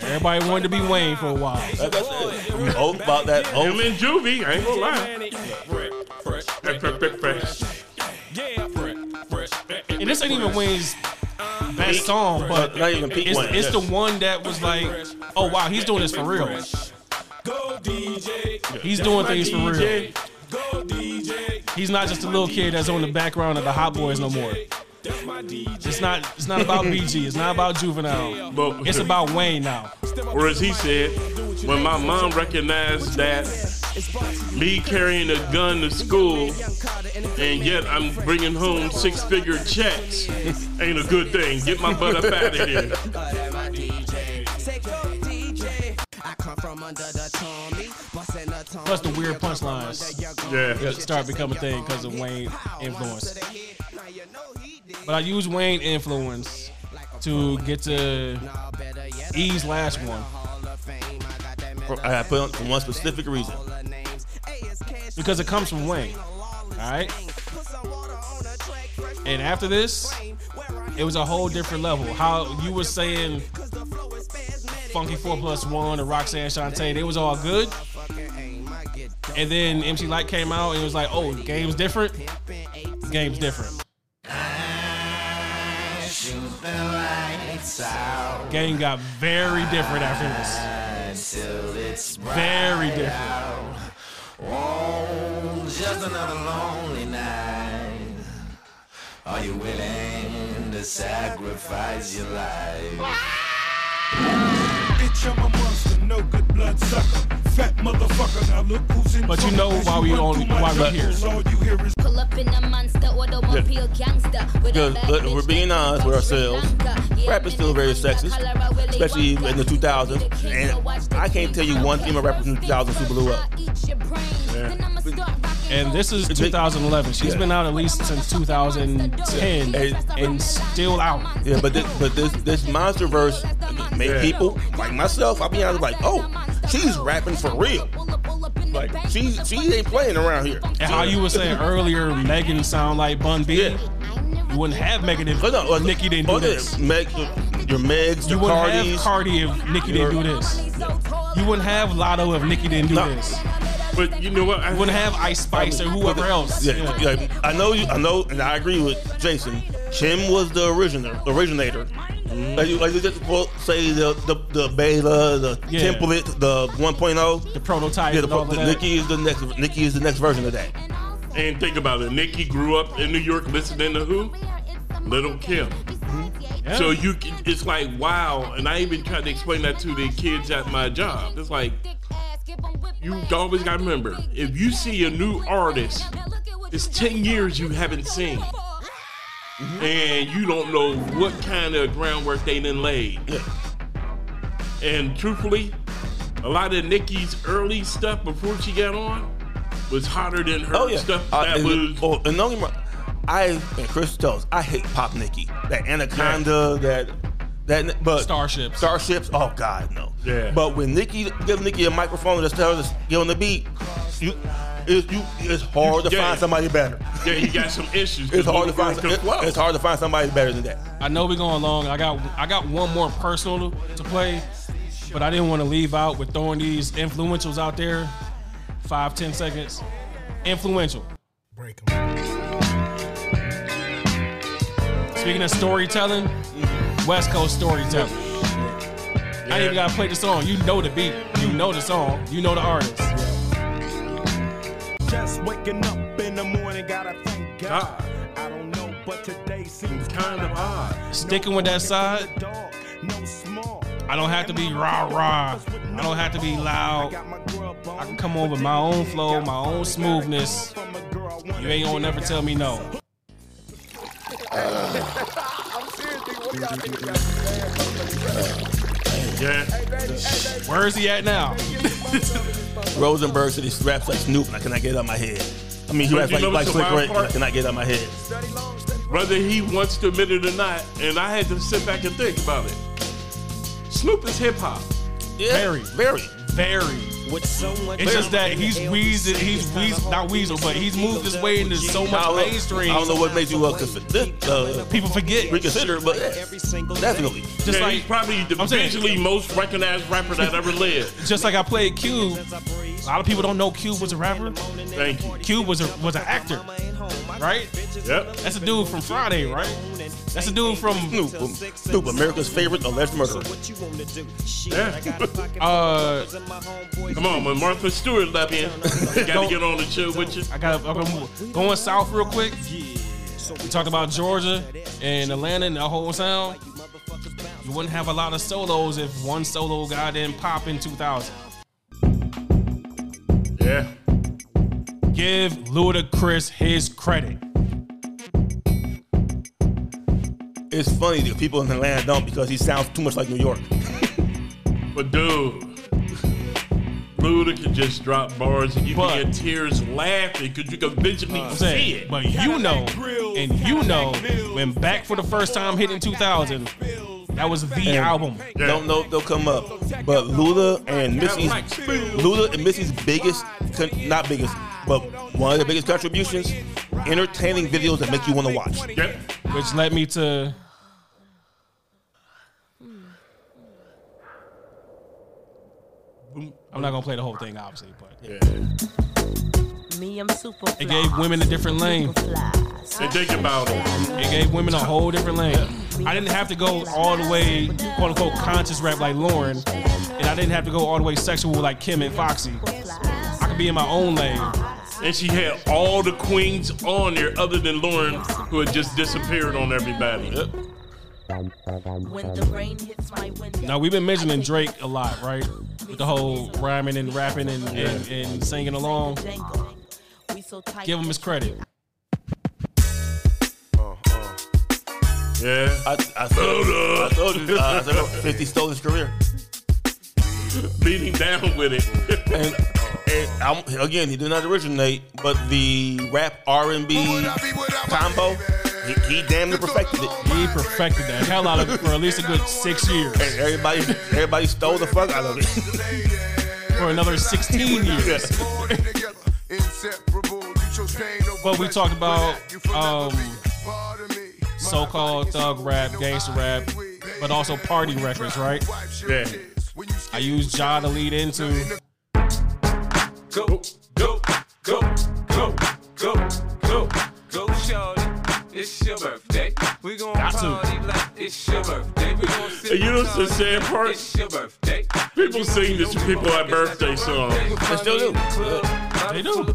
Everybody wanted to be Wayne for a while. Like I said, I'm old about that. Him Old. and Juvie, I ain't gonna lie. And this ain't even Wayne's best song, but Not even peak it's, it's the one that was like, oh wow, he's doing this for real. He's doing things for real. Go DJ. He's not just a little kid that's on the background of the Hot Boys no more. It's not. It's not about [LAUGHS] BG. It's not about Juvenile. But- It's about Wayne now. Or as he said, when my mom recognized that me carrying a gun to school and yet I'm bringing home six figure checks ain't a good thing. Get my butt up out of here. Plus the weird punchlines. Yeah. Start becoming a thing because of Wayne influence. But I use Wayne influence to get to E's last one I put on for one specific reason. because it comes from Wayne. All right. And after this, it was a whole different level. How you were saying Funky 4 Plus 1 or Roxanne Shante, they was all good. And then MC Lyte came out and it was like, oh, game's different. Game's different. Game got very different after this. Very different. Just another lonely night. Are you willing to sacrifice your life? Bitch, I'm a monster, no good blood sucker. Fat motherfucker. Now look who's in But you know why we only why we're here. All you hear is Pull up in a monster or the one peel gangster. Because bad we're being honest with ourselves. Rap is still very sexist, especially in the 2000s. And I can't tell you one female rapper from the 2000s who blew up. And this is 2011. She's Yeah. been out at least since 2010 and still out. Yeah, but this, but this this monster verse made Yeah. people like myself. I'll be honest, like, oh, she's rapping for real. Like she she ain't playing around here. And how you were saying earlier, Megan sound like Bun B. Yeah. You wouldn't have Megan if Hold on, well, Nicki didn't do hold on. this. Meg, your Megs, You wouldn't Cardis. have Cardi if Nicki didn't do this. You wouldn't have Latto if Nicki didn't do this. But you know what? I You wouldn't have Ice Spice or whoever else. Yeah, yeah, I know you. I know, and I agree with Jason. Kim was the originator. Originator. Like you, like you just quote, say the the, the beta, the Yeah. template, the 1.0, the prototype. Yeah, the, and pro- the that. Nicki is the next. Nicki is the next version of that. And think about it. Nicki grew up in New York listening to who? Lil' Kim. Mm-hmm. Yeah. So you, it's like wow. And I even tried to explain that to the kids at my job. It's like you always got to remember if you see a new artist, it's ten years you haven't seen, and you don't know what kind of groundwork they done laid. And truthfully, a lot of Nicki's early stuff before she got on was hotter than her Oh yeah. stuff Uh, that and, was. oh, and don't get me I and Chris tells I hate Pop Nicki. That Anaconda, that that but Starships. Starships. Oh God, no. Yeah. But when Nicki give Nicki a microphone and just tell us to get on the beat, you it's you it's hard to Yeah. find somebody better. Yeah, you got some issues. It's hard to find girls it- it's hard to find somebody better than that. I know we're going long. I got I got one more personal to play, but I didn't want to leave out with throwing these influentials out there. Five, ten seconds. Influential. Break. Speaking of storytelling, mm-hmm. West Coast storytelling. I ain't even gotta play the song. You know the beat. You know the song. You know the artist. Just waking up in the morning, gotta thank God. I don't know, but today seems kind of odd. Sticking with that side. I don't have to be rah rah. I don't have to be loud. I can come over my own flow, my own smoothness. You ain't gonna never tell me no. [LAUGHS] Yeah. Where is he at now? [LAUGHS] Rosenberg said he raps like Snoop and I cannot get it out of my head. I mean he But raps you like, know like what's the Slick wild Rick and I part? cannot get it out of my head. Whether he wants to admit it or not, and I had to sit back and think about it. Snoop is hip hop. Yeah, Very, very, very. It's just that he's weasel, he's weasel, not weasel, but he's moved his way into so much I mainstream. I don't know what made you uh, consider, uh, people forget reconsider, but yeah, definitely. Just yeah, like- he's probably the I'm saying- visually most recognized rapper that ever lived. Just like I played Cube. A lot of people don't know Cube was a rapper. Thank you. Cube was a was an actor, right? Yep. That's a dude from Friday, right? That's a dude from Snoop, Snoop, America's favorite alleged murderer. Yeah. [LAUGHS] Uh, Come on, when Martha Stewart left in, [LAUGHS] [LAUGHS] you gotta get on the chill with you. I got I'm going south real quick. So we talked about Georgia and Atlanta and the whole sound. You wouldn't have a lot of solos if one solo guy didn't pop in 2000. Yeah. Give Ludacris his credit. It's funny that people in Atlanta don't because he sounds too much like New York. [LAUGHS] But dude, Luda could just drop bars and you can get tears laughing because you can visually I'm see it. but you know, and you know, when back for the first time hit in 2000, that was the And album. Don't know if they'll come up, but Luda and Missy's Luda and Missy's biggest, not biggest, but one of the biggest contributions, entertaining videos that make you want to watch. Yep. Which led me to. I'm not gonna play the whole thing, obviously, but yeah. Me, I'm super it gave women a different lane. And think about it. It gave women a whole different lane. I didn't have to go all the way, quote unquote, conscious rap like Lauryn, and I didn't have to go all the way sexual like Kim and Foxy. I could be in my own lane. And she had all the queens on there other than Lauryn, who had just disappeared on everybody. When the rain hits my window. Now we've been mentioning Drake a lot, right? With the whole rhyming and rapping and, and, and singing along. Give him his credit. Yeah. I, I, told, I told you. Uh, I said 50 stole his career. [LAUGHS] Beating down with it. [LAUGHS] and, and I'm, again, he did not originate, but the rap R and B combo, he, he damn near perfected it. He perfected that hell out of it for at least a good six years. And everybody, everybody stole the fuck out of it for another 16 years. but we talked about um, so-called thug rap, gangster rap, but also party records, right? Yeah. I used Ja to lead into. Go, go, go, go, go, go, go, shorty. It's your birthday. We gon' Got to. party like it's your birthday. We gon' sit You know what's the sad part? It's your birthday. People sing this to people at birthday songs. They still do. They do.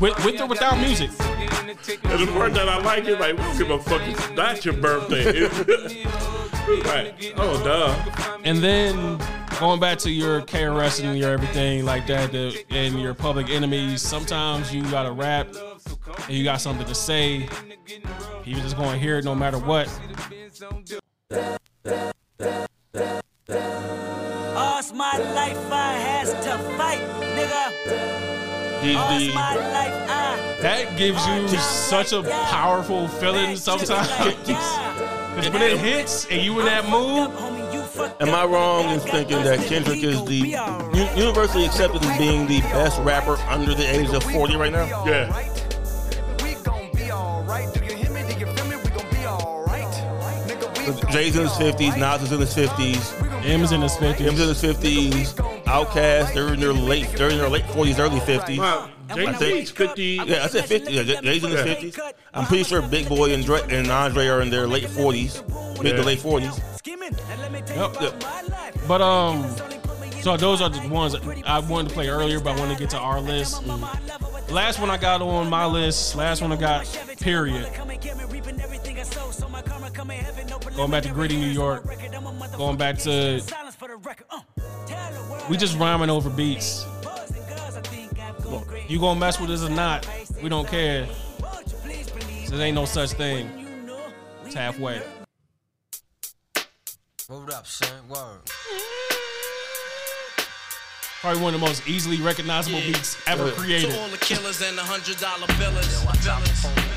With, with or without music. And the part that I like is like, we don't give a fuck. It's not your birthday. [LAUGHS] [LAUGHS] right. Oh, duh. And then going back to your KRS and your everything like that, the, and your public enemies, sometimes you gotta rap and you got something to say. People just gonna hear it no matter what. All's my life I has to fight, nigga. He's All's the- my life I. That gives you such a powerful feeling sometimes. Because [LAUGHS] when it hits and you in that mood, Am I wrong in thinking that Kendrick is the universally accepted as being the best rapper under the age of 40 right now? Yeah. Jay's in his 50s, Nas is in his 50s, Em's in his 50s. Em's in his 50s, Outkast, they're in their late, they're in their late 40s, early 50s. Wow. I Jay-Z's think- 50. Yeah, I said 50. Yeah, Jay- Jay's in his Yeah. 50s. I'm pretty sure Big Boi and, Dre, and Andre are in their late 40s, mid to late 40s. Yep. yep. But um, so those are the ones I wanted to play earlier, but I wanted to get to our list. The last one I got on my list, last one I got, period. Going back to gritty New York, going back to we just rhyming over beats. You gonna mess with us or not? We don't care. There ain't no such thing. It's halfway. Hold up, son. Word. Probably one of the most easily recognizable beats ever created. To all the killers and the hundred dollar billers.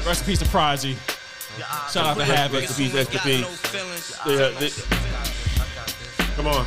Rest in peace to Prodigy. Shout out to Havoc. Rest in peace, rest in peace. Yeah, they- Come on.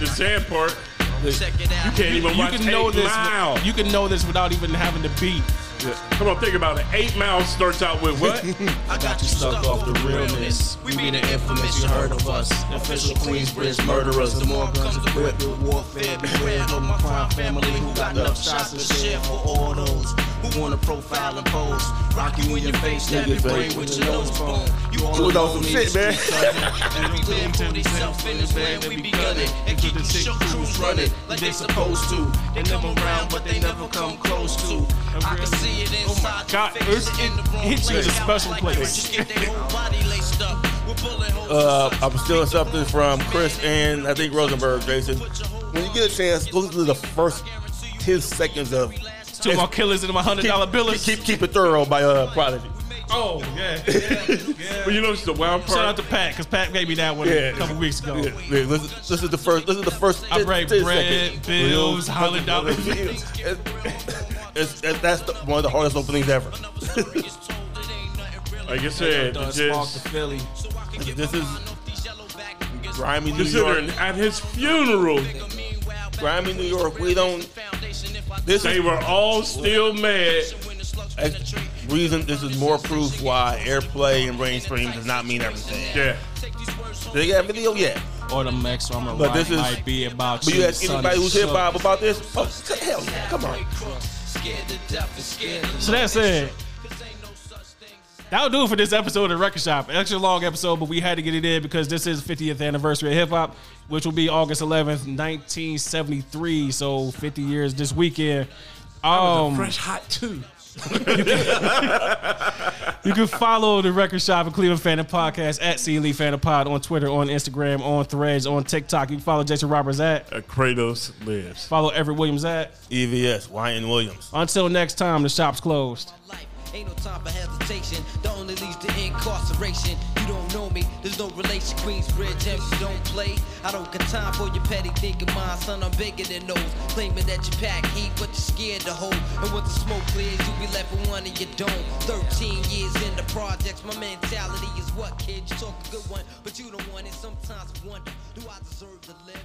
The sad part. You can't even you watch can know this. Mile. You can know this without even having the beat. Yeah. Come on, think about it. Eight Mile starts out with what? [LAUGHS] I got you stuck off the realness. We be the infamous, you heard of us. Official Queensbridge murderers. The more guns equipped with warfare. Beware of my crime family who got enough shots to share for all those who wanna profile and pose. Rock you in your face, stab your brain with your nose bone. You all You know some in shit, man. street, cousin. Every for themself in his land, we be gunning. And keep the show crews running like they supposed to. They come around, but they never come close to. I can see it inside God, your face. it, in the wrong hits you in a place. special Like place. bitches get their whole body laced up with bullet holes. Uh, I'm stealing something from Chris and I think Rosenberg, Jason. When you get a chance, go listen to the first 10 seconds of Two more killers in my hundred dollar billers. Keep, keep it thorough by uh, Prodigy. Oh yeah, [LAUGHS] yeah, But you know what's the wild part? Shout out to Pat because Pat gave me that one Yeah. a couple weeks ago. Yeah, yeah, listen, this is the first. This is the first. I 10 break bread, seconds. bills, hundred dollar [LAUGHS] bills. It's, it's, that's the, one of the hardest openings ever. [LAUGHS] Like I said, Done it's just, the Philly. This is grimy New considering York. at his funeral, Grimy New York. We don't. This they is were all still mad. that's reason. This is more proof why airplay and brainstream does not mean everything. Yeah. They got video yet. Or the Max Summer But this is- might be about But you. you ask anybody who's hip hop about this? Oh, hell yeah! Come on. So that's it. That'll do it for this episode of the Record Shop. An Extra long episode, but we had to get it in because this is 50th anniversary of hip hop, which will be August 11th, 1973. So 50 years this weekend. was Um, fresh hot too. [LAUGHS] You can follow the Record Shop and Cleveland Fan and Podcast at CLE Fan and Pod on Twitter, on Instagram, on Threads, on TikTok. You can follow Jason Roberts at Kratos lives. Follow Everett Williams at EVS, Wyan Williams. Until next time, the shop's closed. Ain't no time for hesitation. The only leads to incarceration. You don't know me, there's no relation. Queensbridge MC don't play. I don't got time for your petty thinking, mind, son. I'm bigger than those. Claiming that you pack heat, but you're scared to hold. And once the smoke clears, you be left with one and you don't. 13 years in the projects, my mentality is what, kid? You talk a good one, but you don't want it. Sometimes I wonder, do I deserve to live?